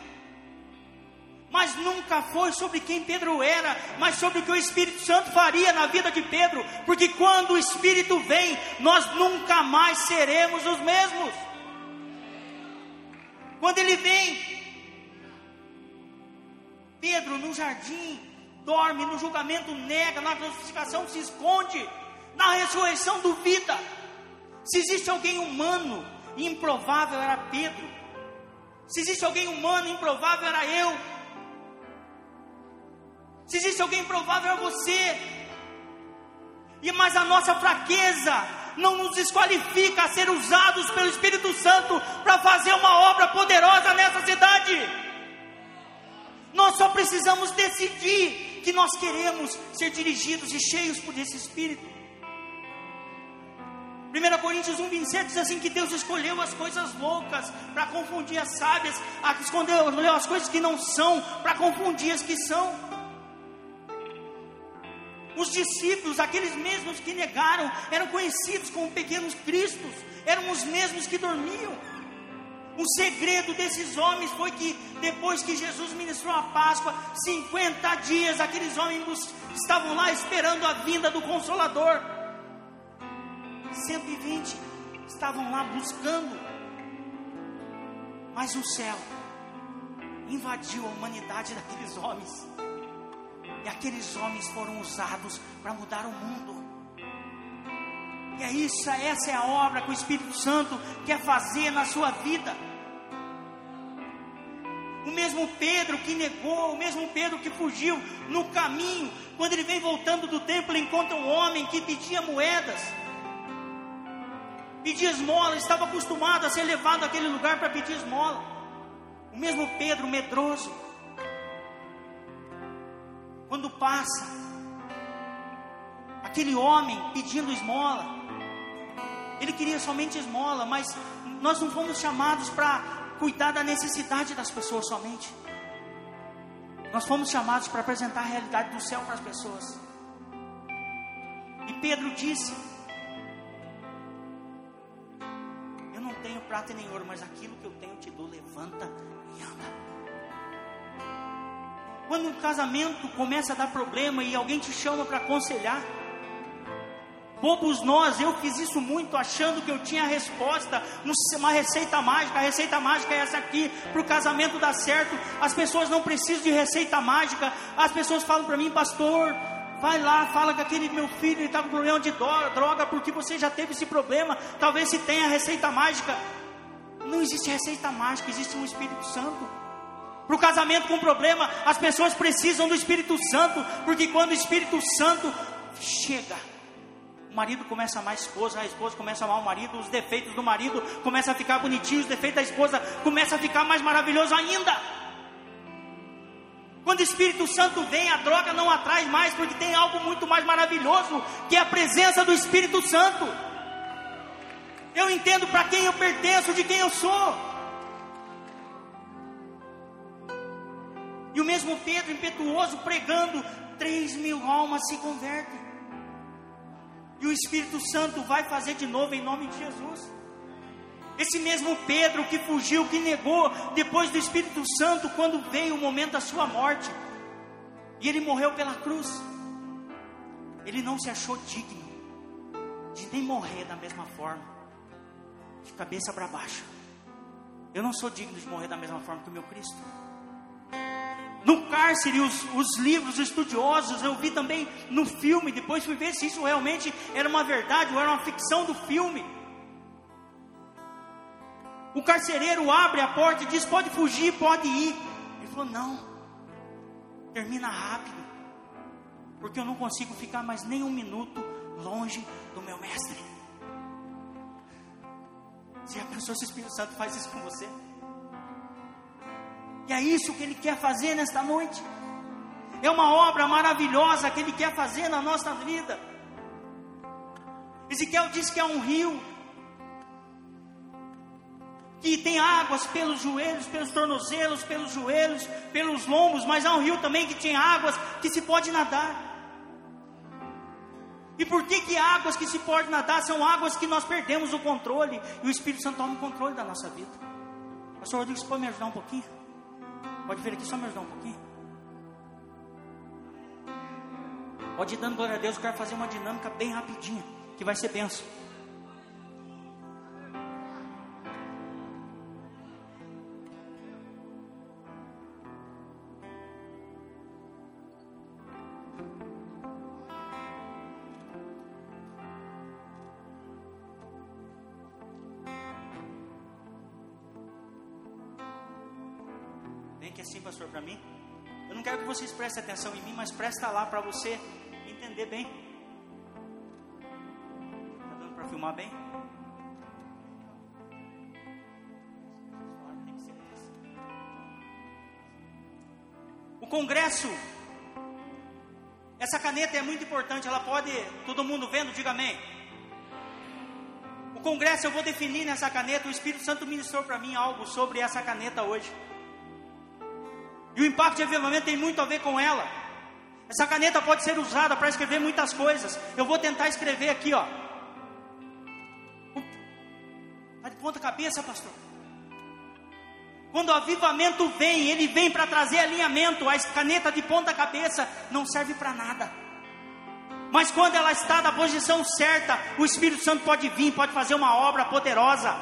mas nunca foi sobre quem Pedro era, mas sobre o que o Espírito Santo faria na vida de Pedro, porque quando o Espírito vem, nós nunca mais seremos os mesmos. Quando ele vem, Pedro no jardim, dorme, no julgamento nega, na crucificação se esconde, na ressurreição duvida. Se existe alguém humano improvável era Pedro. Se existe alguém humano improvável era eu. Se existe alguém improvável é você. E mas a nossa fraqueza não nos desqualifica a ser usados pelo Espírito Santo para fazer uma obra poderosa nessa cidade. Nós só precisamos decidir que nós queremos ser dirigidos e cheios por esse Espírito. 1 Coríntios 1, 27 diz assim: que Deus escolheu as coisas loucas para confundir as sábias, escolheu as coisas que não são para confundir as que são. Os discípulos, aqueles mesmos que negaram, eram conhecidos como pequenos cristos, eram os mesmos que dormiam. O segredo desses homens foi que depois que Jesus ministrou a Páscoa, 50 dias aqueles homens estavam lá esperando a vinda do Consolador. 120 estavam lá buscando, mas o céu invadiu a humanidade daqueles homens. E aqueles homens foram usados para mudar o mundo. E é isso, essa é a obra que o Espírito Santo quer fazer na sua vida. O mesmo Pedro que negou, o mesmo Pedro que fugiu no caminho, quando ele vem voltando do templo, encontra um homem que pedia moedas, pedia esmola, estava acostumado a ser levado àquele lugar para pedir esmola. O mesmo Pedro medroso, quando passa aquele homem pedindo esmola, ele queria somente esmola, mas nós não fomos chamados para cuidar da necessidade das pessoas somente. Nós fomos chamados para apresentar a realidade do céu para as pessoas. E Pedro disse: Eu não tenho prata nem ouro, mas aquilo que eu tenho te dou, levanta e anda. Quando um casamento começa a dar problema e alguém te chama para aconselhar, bobos nós, eu fiz isso muito achando que eu tinha a resposta, uma receita mágica, a receita mágica é essa aqui, para o casamento dar certo. As pessoas não precisam de receita mágica, as pessoas falam para mim, pastor, vai lá, fala que aquele meu filho está com problema de droga, porque você já teve esse problema, talvez se tenha receita mágica. Não existe receita mágica, existe um Espírito Santo. Para o casamento com problema, as pessoas precisam do Espírito Santo, porque quando o Espírito Santo chega, o marido começa a amar a esposa, a esposa começa a amar o marido, os defeitos do marido começam a ficar bonitinhos, os defeitos da esposa começam a ficar mais maravilhoso ainda. Quando o Espírito Santo vem, a droga não atrai mais, porque tem algo muito mais maravilhoso, que é a presença do Espírito Santo. Eu entendo para quem eu pertenço, de quem eu sou. E o mesmo Pedro, impetuoso, pregando, três mil almas se convertem. E o Espírito Santo vai fazer de novo em nome de Jesus. Esse mesmo Pedro que fugiu, que negou, depois do Espírito Santo, quando veio o momento da sua morte, e ele morreu pela cruz, ele não se achou digno de nem morrer da mesma forma, de cabeça para baixo. Eu não sou digno de morrer da mesma forma que o meu Cristo no cárcere, os, os livros estudiosos, eu vi também no filme, depois fui ver se isso realmente era uma verdade ou era uma ficção do filme. O carcereiro abre a porta e diz: Pode fugir, pode ir. Ele falou: Não, termina rápido, porque eu não consigo ficar mais nem um minuto longe do meu mestre. Você já pensou se o Espírito Santo faz isso com você? E é isso que Ele quer fazer nesta noite. É uma obra maravilhosa que Ele quer fazer na nossa vida. Ezequiel diz que é um rio que tem águas pelos joelhos, pelos tornozelos, pelos joelhos, pelos lombos, mas há um rio também que tem águas que se pode nadar. E por que, que águas que se pode nadar são águas que nós perdemos o controle e o Espírito Santo toma o controle da nossa vida? Pastor Rodrigo, você pode me ajudar um pouquinho? Pode vir aqui só me ajudar um pouquinho? Pode ir dando glória a Deus, eu quero fazer uma dinâmica bem rapidinha, que vai ser benção. Você entender bem. Está dando para filmar bem? O Congresso, essa caneta é muito importante, ela pode, todo mundo vendo, diga amém. O Congresso, eu vou definir nessa caneta, o Espírito Santo ministrou para mim algo sobre essa caneta hoje. E o impacto de avivamento tem muito a ver com ela. Essa caneta pode ser usada para escrever muitas coisas. Eu vou tentar escrever aqui, ó. Está de ponta cabeça, pastor. Quando o avivamento vem, ele vem para trazer alinhamento. A caneta de ponta cabeça não serve para nada. Mas quando ela está na posição certa, o Espírito Santo pode vir, pode fazer uma obra poderosa.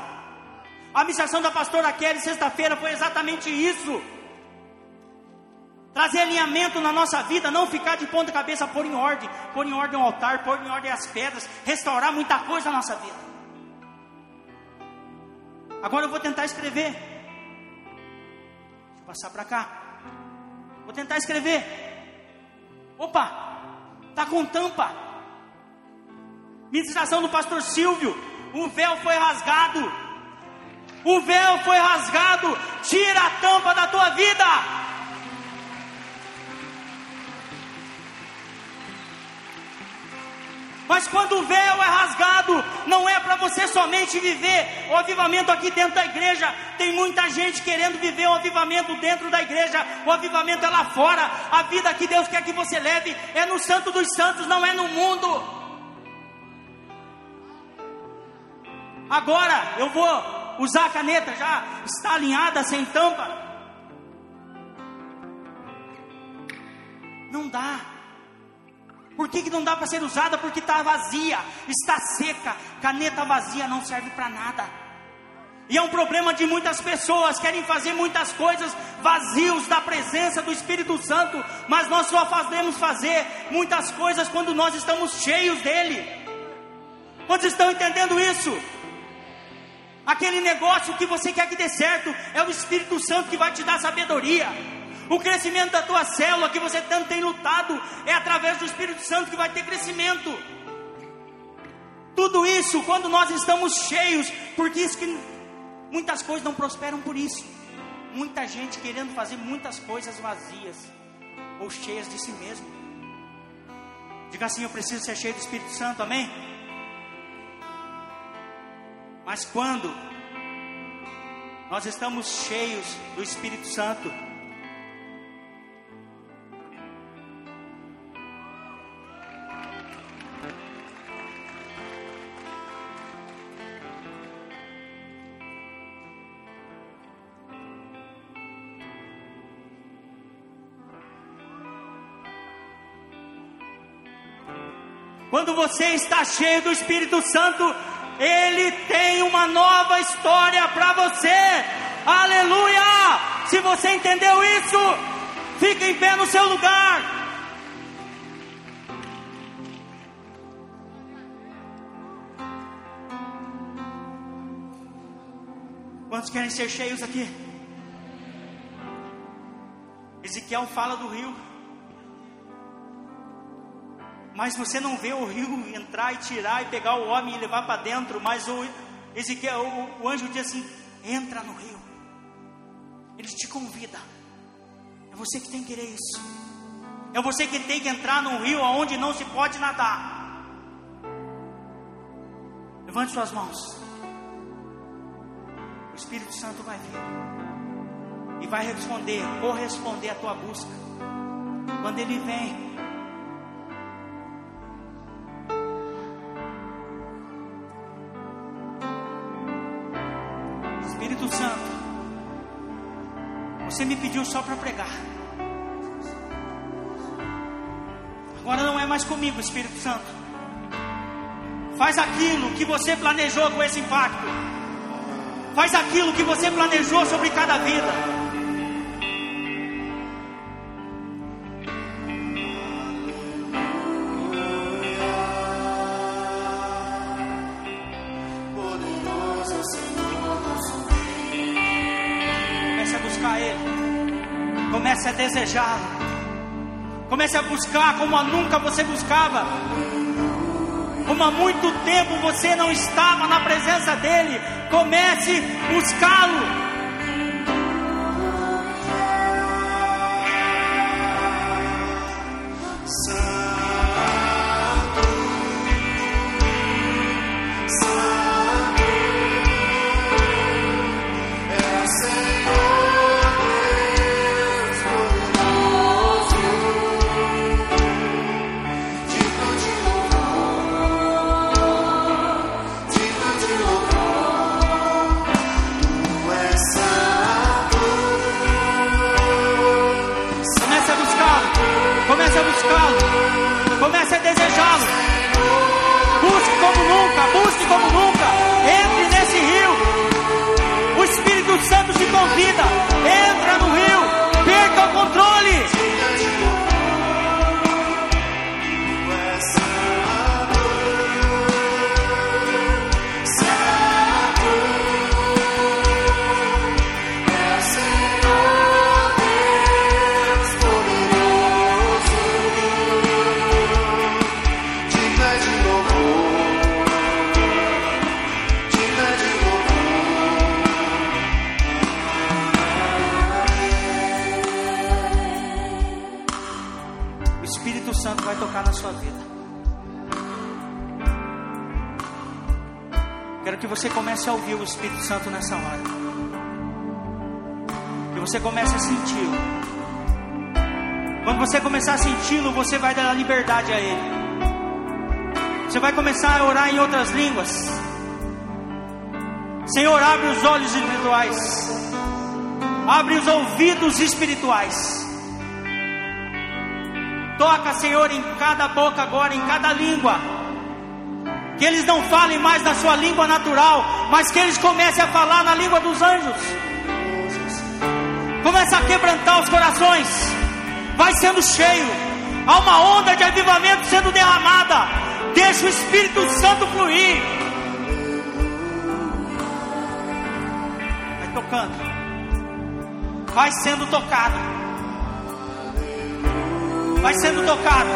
A ministração da pastora Kelly sexta-feira foi exatamente isso trazer alinhamento na nossa vida, não ficar de ponta cabeça, pôr em ordem, pôr em ordem o altar, pôr em ordem as pedras, restaurar muita coisa na nossa vida. Agora eu vou tentar escrever. Deixa eu passar para cá. Vou tentar escrever. Opa, tá com tampa. Ministração do pastor Silvio. O véu foi rasgado. O véu foi rasgado. Tira a tampa da tua vida. Mas quando o véu é rasgado, não é para você somente viver o avivamento aqui dentro da igreja. Tem muita gente querendo viver o avivamento dentro da igreja. O avivamento é lá fora. A vida que Deus quer que você leve é no Santo dos Santos, não é no mundo. Agora eu vou usar a caneta, já está alinhada, sem tampa. Não dá. Por que, que não dá para ser usada? Porque está vazia, está seca. Caneta vazia não serve para nada. E é um problema de muitas pessoas, querem fazer muitas coisas vazios da presença do Espírito Santo, mas nós só fazemos fazer muitas coisas quando nós estamos cheios dele. Quantos estão entendendo isso? Aquele negócio que você quer que dê certo é o Espírito Santo que vai te dar sabedoria. O crescimento da tua célula que você tanto tem lutado é através do Espírito Santo que vai ter crescimento. Tudo isso quando nós estamos cheios, porque isso que muitas coisas não prosperam por isso. Muita gente querendo fazer muitas coisas vazias ou cheias de si mesmo. Diga assim: Eu preciso ser cheio do Espírito Santo, amém? Mas quando nós estamos cheios do Espírito Santo, Quando você está cheio do Espírito Santo, ele tem uma nova história para você. Aleluia! Se você entendeu isso, fique em pé no seu lugar. Quantos querem ser cheios aqui? Ezequiel fala do rio. Mas você não vê o rio entrar e tirar e pegar o homem e levar para dentro. Mas o Ezequiel, o, o anjo diz assim: entra no rio. Ele te convida. É você que tem que querer isso. É você que tem que entrar num rio onde não se pode nadar. Levante suas mãos. O Espírito Santo vai vir e vai responder, corresponder à tua busca. Quando ele vem, Você me pediu só para pregar. Agora não é mais comigo, Espírito Santo. Faz aquilo que você planejou com esse impacto. Faz aquilo que você planejou sobre cada vida. Comece a desejar. Comece a buscar como nunca você buscava. Como há muito tempo você não estava na presença dEle. Comece a buscá-lo. A Ele. Você vai começar a orar em outras línguas. Senhor, abre os olhos espirituais. Abre os ouvidos espirituais. Toca, Senhor, em cada boca agora, em cada língua. Que eles não falem mais na sua língua natural, mas que eles comecem a falar na língua dos anjos. Começa a quebrantar os corações. Vai sendo cheio. Há uma onda de avivamento sendo derramada. Deixa o Espírito Santo fluir. Vai tocando. Vai sendo tocado vai sendo tocado.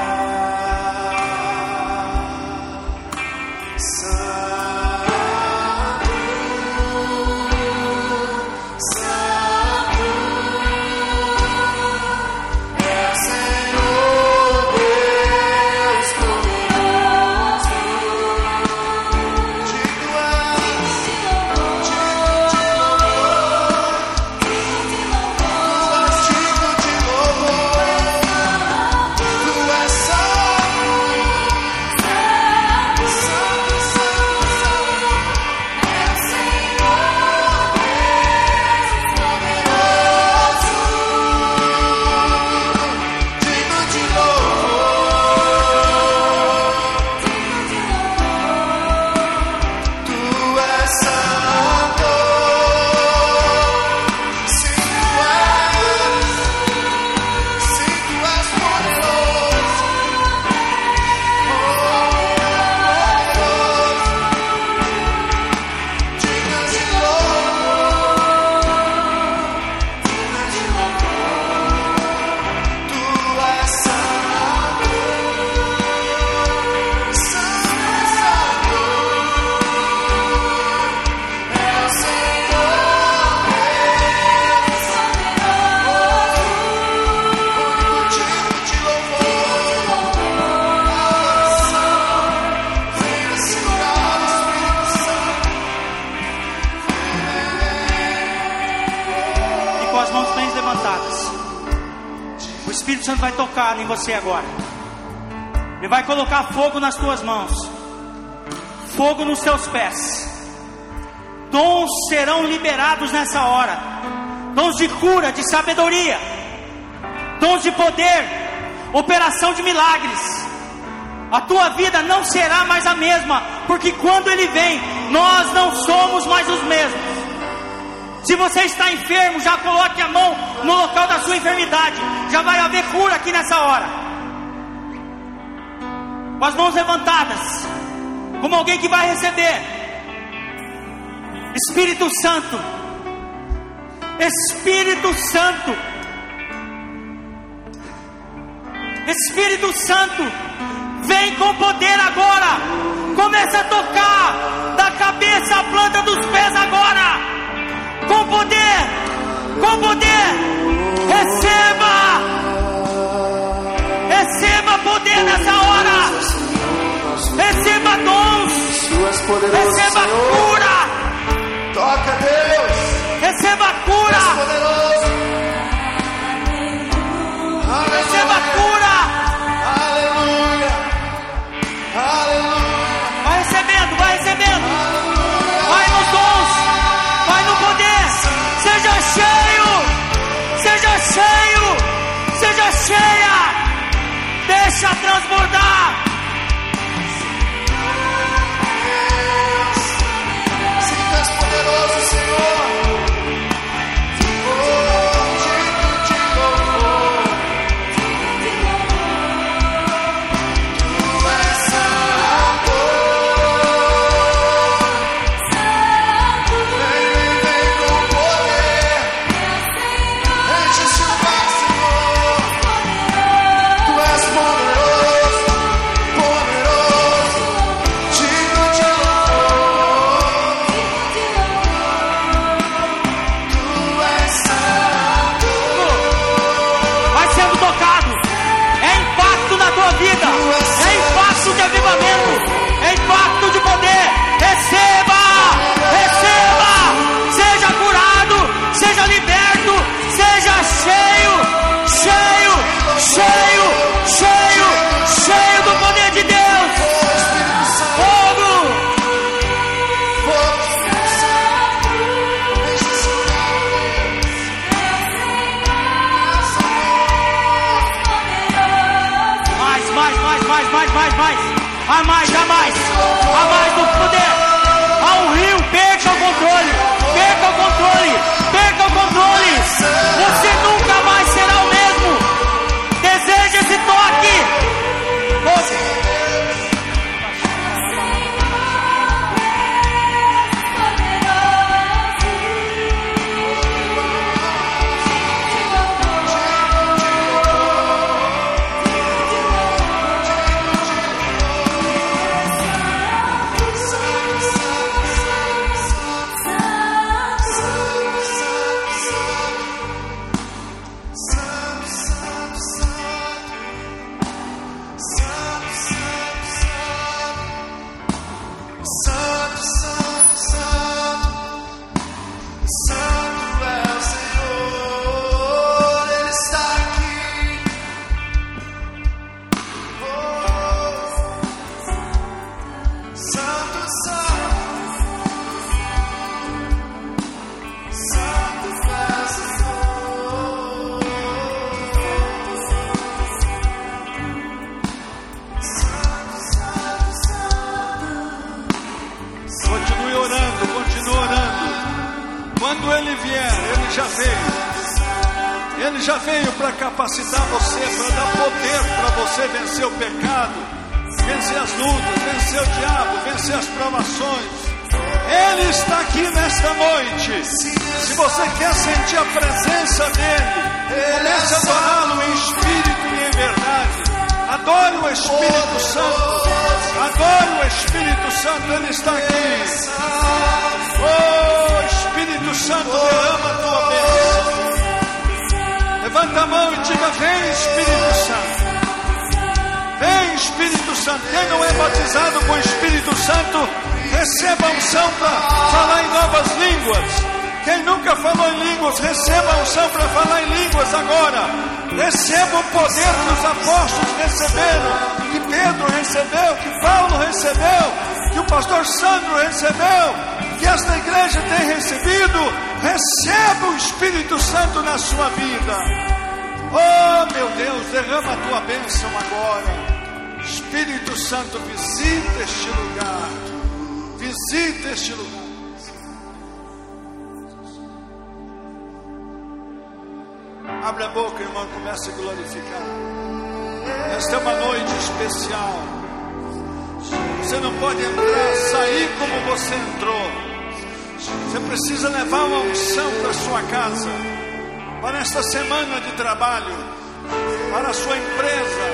Em você agora. Ele vai colocar fogo nas tuas mãos, fogo nos teus pés. Dons serão liberados nessa hora. Dons de cura, de sabedoria, dons de poder, operação de milagres. A tua vida não será mais a mesma, porque quando ele vem, nós não somos mais os mesmos. Se você está enfermo, já coloque a mão no local da sua enfermidade. Já vai haver cura aqui nessa hora. Com as mãos levantadas, como alguém que vai receber. Espírito Santo. Espírito Santo. Espírito Santo, vem com poder agora. Comece a tocar da cabeça à planta dos pés agora com poder, com poder. Receba, receba poder nessa hora. Receba dons, receba cura. Toca Deus, receba cura. Receba cura. Aleluia, aleluia. Vai recebendo, vai recebendo. Deixa transbordar. Ele já veio para capacitar você, para dar poder para você vencer o pecado, vencer as lutas, vencer o diabo, vencer as provações. Ele está aqui nesta noite. Se você quer sentir a presença dele, comece a adorá-lo em espírito e em verdade. Adore o Espírito Santo. Adore o Espírito Santo, ele está aqui. Oh, Espírito Santo, derrama a tua bênção. Levanta a mão e diga: Vem Espírito Santo. Vem Espírito Santo. Quem não é batizado com o Espírito Santo, receba a unção para falar em novas línguas. Quem nunca falou em línguas, receba a unção para falar em línguas agora. Receba o poder que os apóstolos receberam, que Pedro recebeu, que Paulo recebeu, que o pastor Sandro recebeu, que esta igreja tem recebido. Receba o Espírito Santo na sua vida. Oh, meu Deus, derrama a tua bênção agora. Espírito Santo, visita este lugar. Visita este lugar. Abre a boca, irmão, comece começa a glorificar. Esta é uma noite especial. Você não pode entrar, sair como você entrou. Você precisa levar uma unção para sua casa para esta semana de trabalho, para a sua empresa,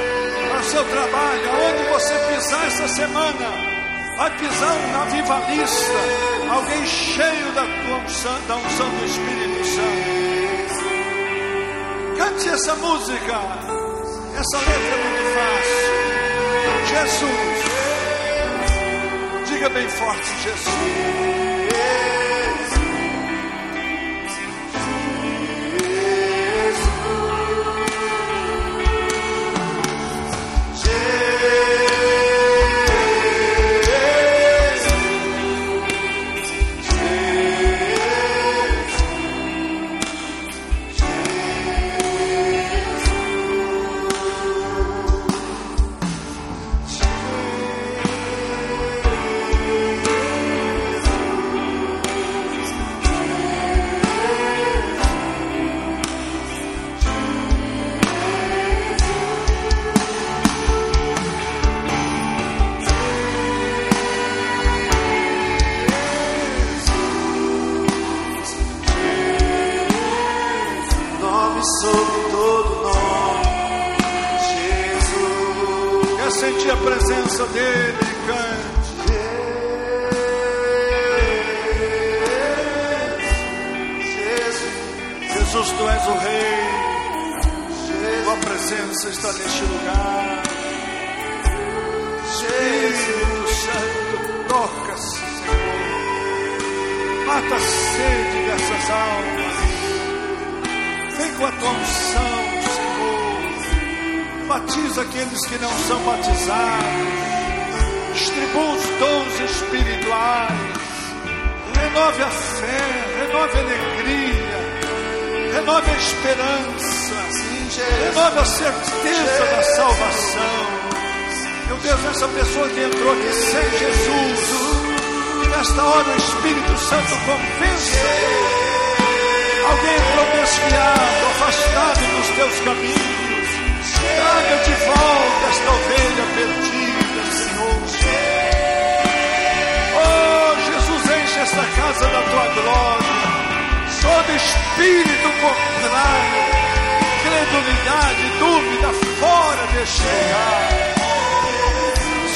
para o seu trabalho, aonde você pisar esta semana, vai pisar um avivalista, alguém cheio da, tua unção, da unção do Espírito Santo. Cante essa música, essa letra é muito fácil. Jesus, diga bem forte: Jesus.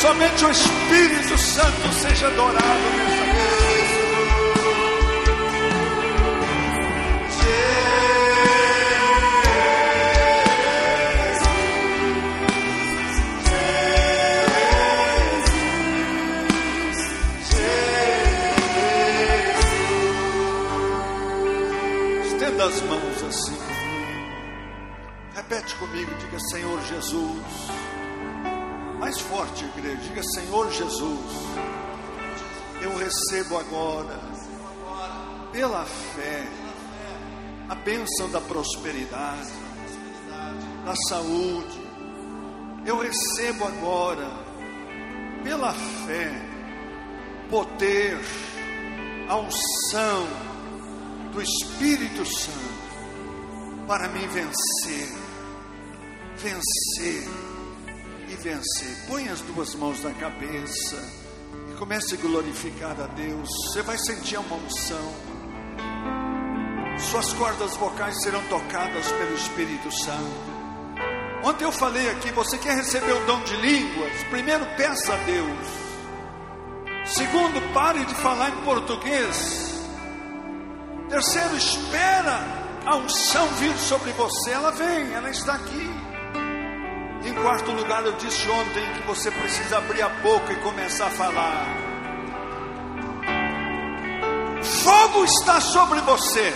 Somente o Espírito Santo seja adorado nesta comigo, diga Senhor Jesus. Mais forte, igreja, diga Senhor Jesus. Eu recebo agora, pela fé, a bênção da prosperidade, da saúde. Eu recebo agora, pela fé, poder, a unção do Espírito Santo para me vencer, vencer e vencer. Põe as duas mãos na cabeça e comece a glorificar a Deus. Você vai sentir uma unção. Suas cordas vocais serão tocadas pelo Espírito Santo. Ontem eu falei aqui, você quer receber o dom de línguas? Primeiro peça a Deus. Segundo, pare de falar em português. Terceiro, espera a unção vir sobre você. Ela vem, ela está aqui. Quarto lugar, eu disse ontem que você precisa abrir a boca e começar a falar. Fogo está sobre você.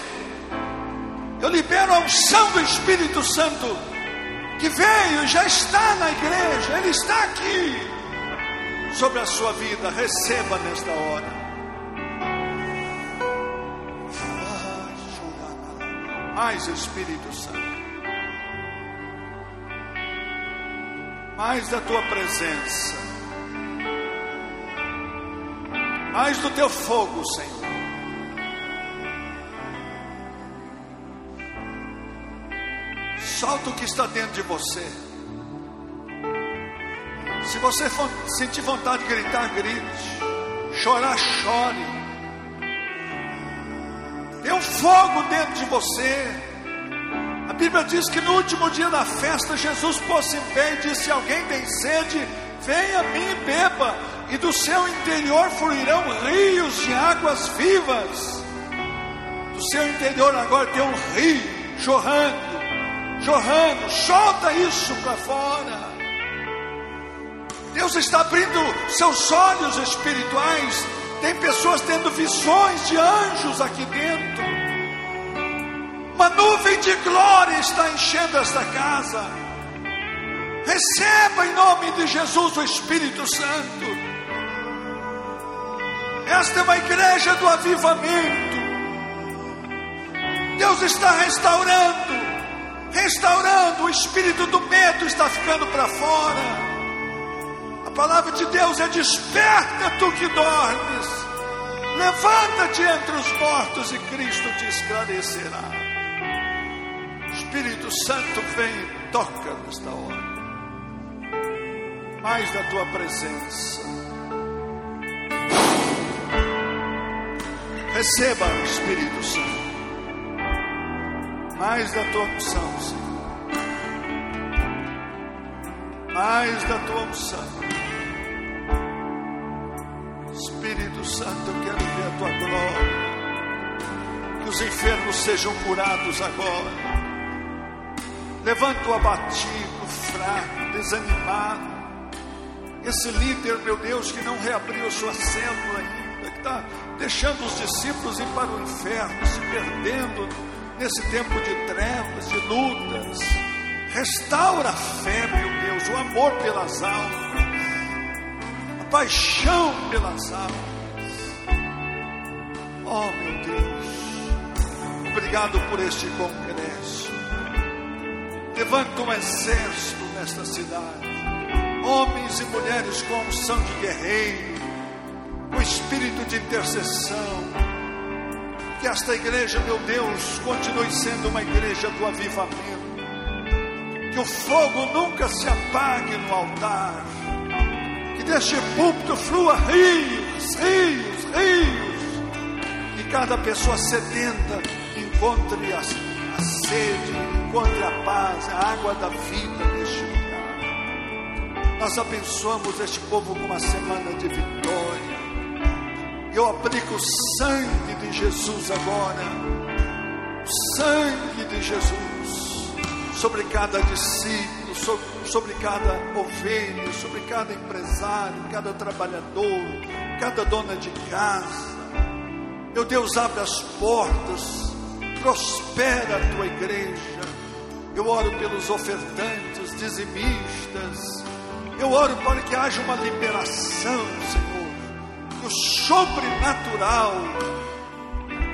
Eu libero a unção do Espírito Santo que veio já está na igreja. Ele está aqui sobre a sua vida. Receba nesta hora. Mais Espírito Santo. Mais da tua presença. Mais do teu fogo, Senhor. Solta o que está dentro de você. Se você sentir vontade de gritar, grite. Chorar, chore. Tem um fogo dentro de você. Bíblia diz que no último dia da festa, Jesus pôs em pé e disse: Alguém tem sede? Venha a mim e beba, e do seu interior fluirão rios de águas vivas. Do seu interior agora tem um rio jorrando, jorrando, solta isso para fora. Deus está abrindo seus olhos espirituais. Tem pessoas tendo visões de anjos aqui dentro. Uma nuvem de glória está enchendo esta casa. Receba em nome de Jesus o Espírito Santo. Esta é uma igreja do avivamento. Deus está restaurando, restaurando. O espírito do medo está ficando para fora. A palavra de Deus é: desperta tu que dormes, levanta-te entre os mortos e Cristo te esclarecerá. Espírito Santo vem e toca nesta hora, mais da tua presença. Receba o Espírito Santo, mais da tua unção, Senhor mais da tua unção. Espírito Santo, eu quero ver a tua glória. Que os enfermos sejam curados agora. Levanta o abatido, fraco, desanimado. Esse líder, meu Deus, que não reabriu a sua célula ainda, que está deixando os discípulos ir para o inferno, se perdendo nesse tempo de trevas, de lutas. Restaura a fé, meu Deus, o amor pelas almas, a paixão pelas almas. Oh, meu Deus, obrigado por este congresso. Levanta um exército nesta cidade. homens e mulheres com unção de guerreiro, com espírito de intercessão. Que esta igreja, meu Deus, continue sendo uma igreja do avivamento. Que o fogo nunca se apague no altar. Que deste púlpito flua rios, rios, rios. Que cada pessoa sedenta encontre a, a sede, encontre a paz, a água da vida neste lugar. Nós abençoamos este povo com uma semana de vitória. Eu aplico o sangue de Jesus agora, o sangue de Jesus, sobre cada discípulo, sobre, cada ovelha, sobre cada empresário, cada trabalhador, cada dona de casa. Meu Deus, abre as portas, prospera a tua igreja. Eu oro pelos ofertantes, dizimistas. Eu oro para que haja uma liberação, Senhor o sobrenatural,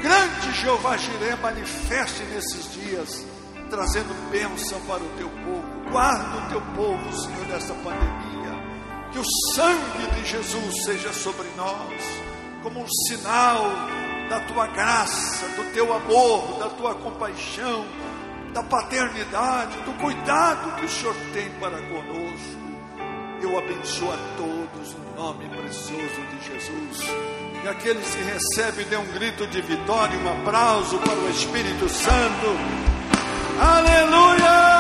grande Jeová Jiré manifeste nesses dias, trazendo bênção para o teu povo. Guarda o teu povo, Senhor, nesta pandemia. Que o sangue de Jesus seja sobre nós, como um sinal da tua graça, do teu amor, da tua compaixão, da paternidade, do cuidado que o Senhor tem para conosco. Eu abençoo a todos no nome precioso de Jesus. E aqueles que recebem, dê um grito de vitória, um aplauso para o Espírito Santo. Aleluia!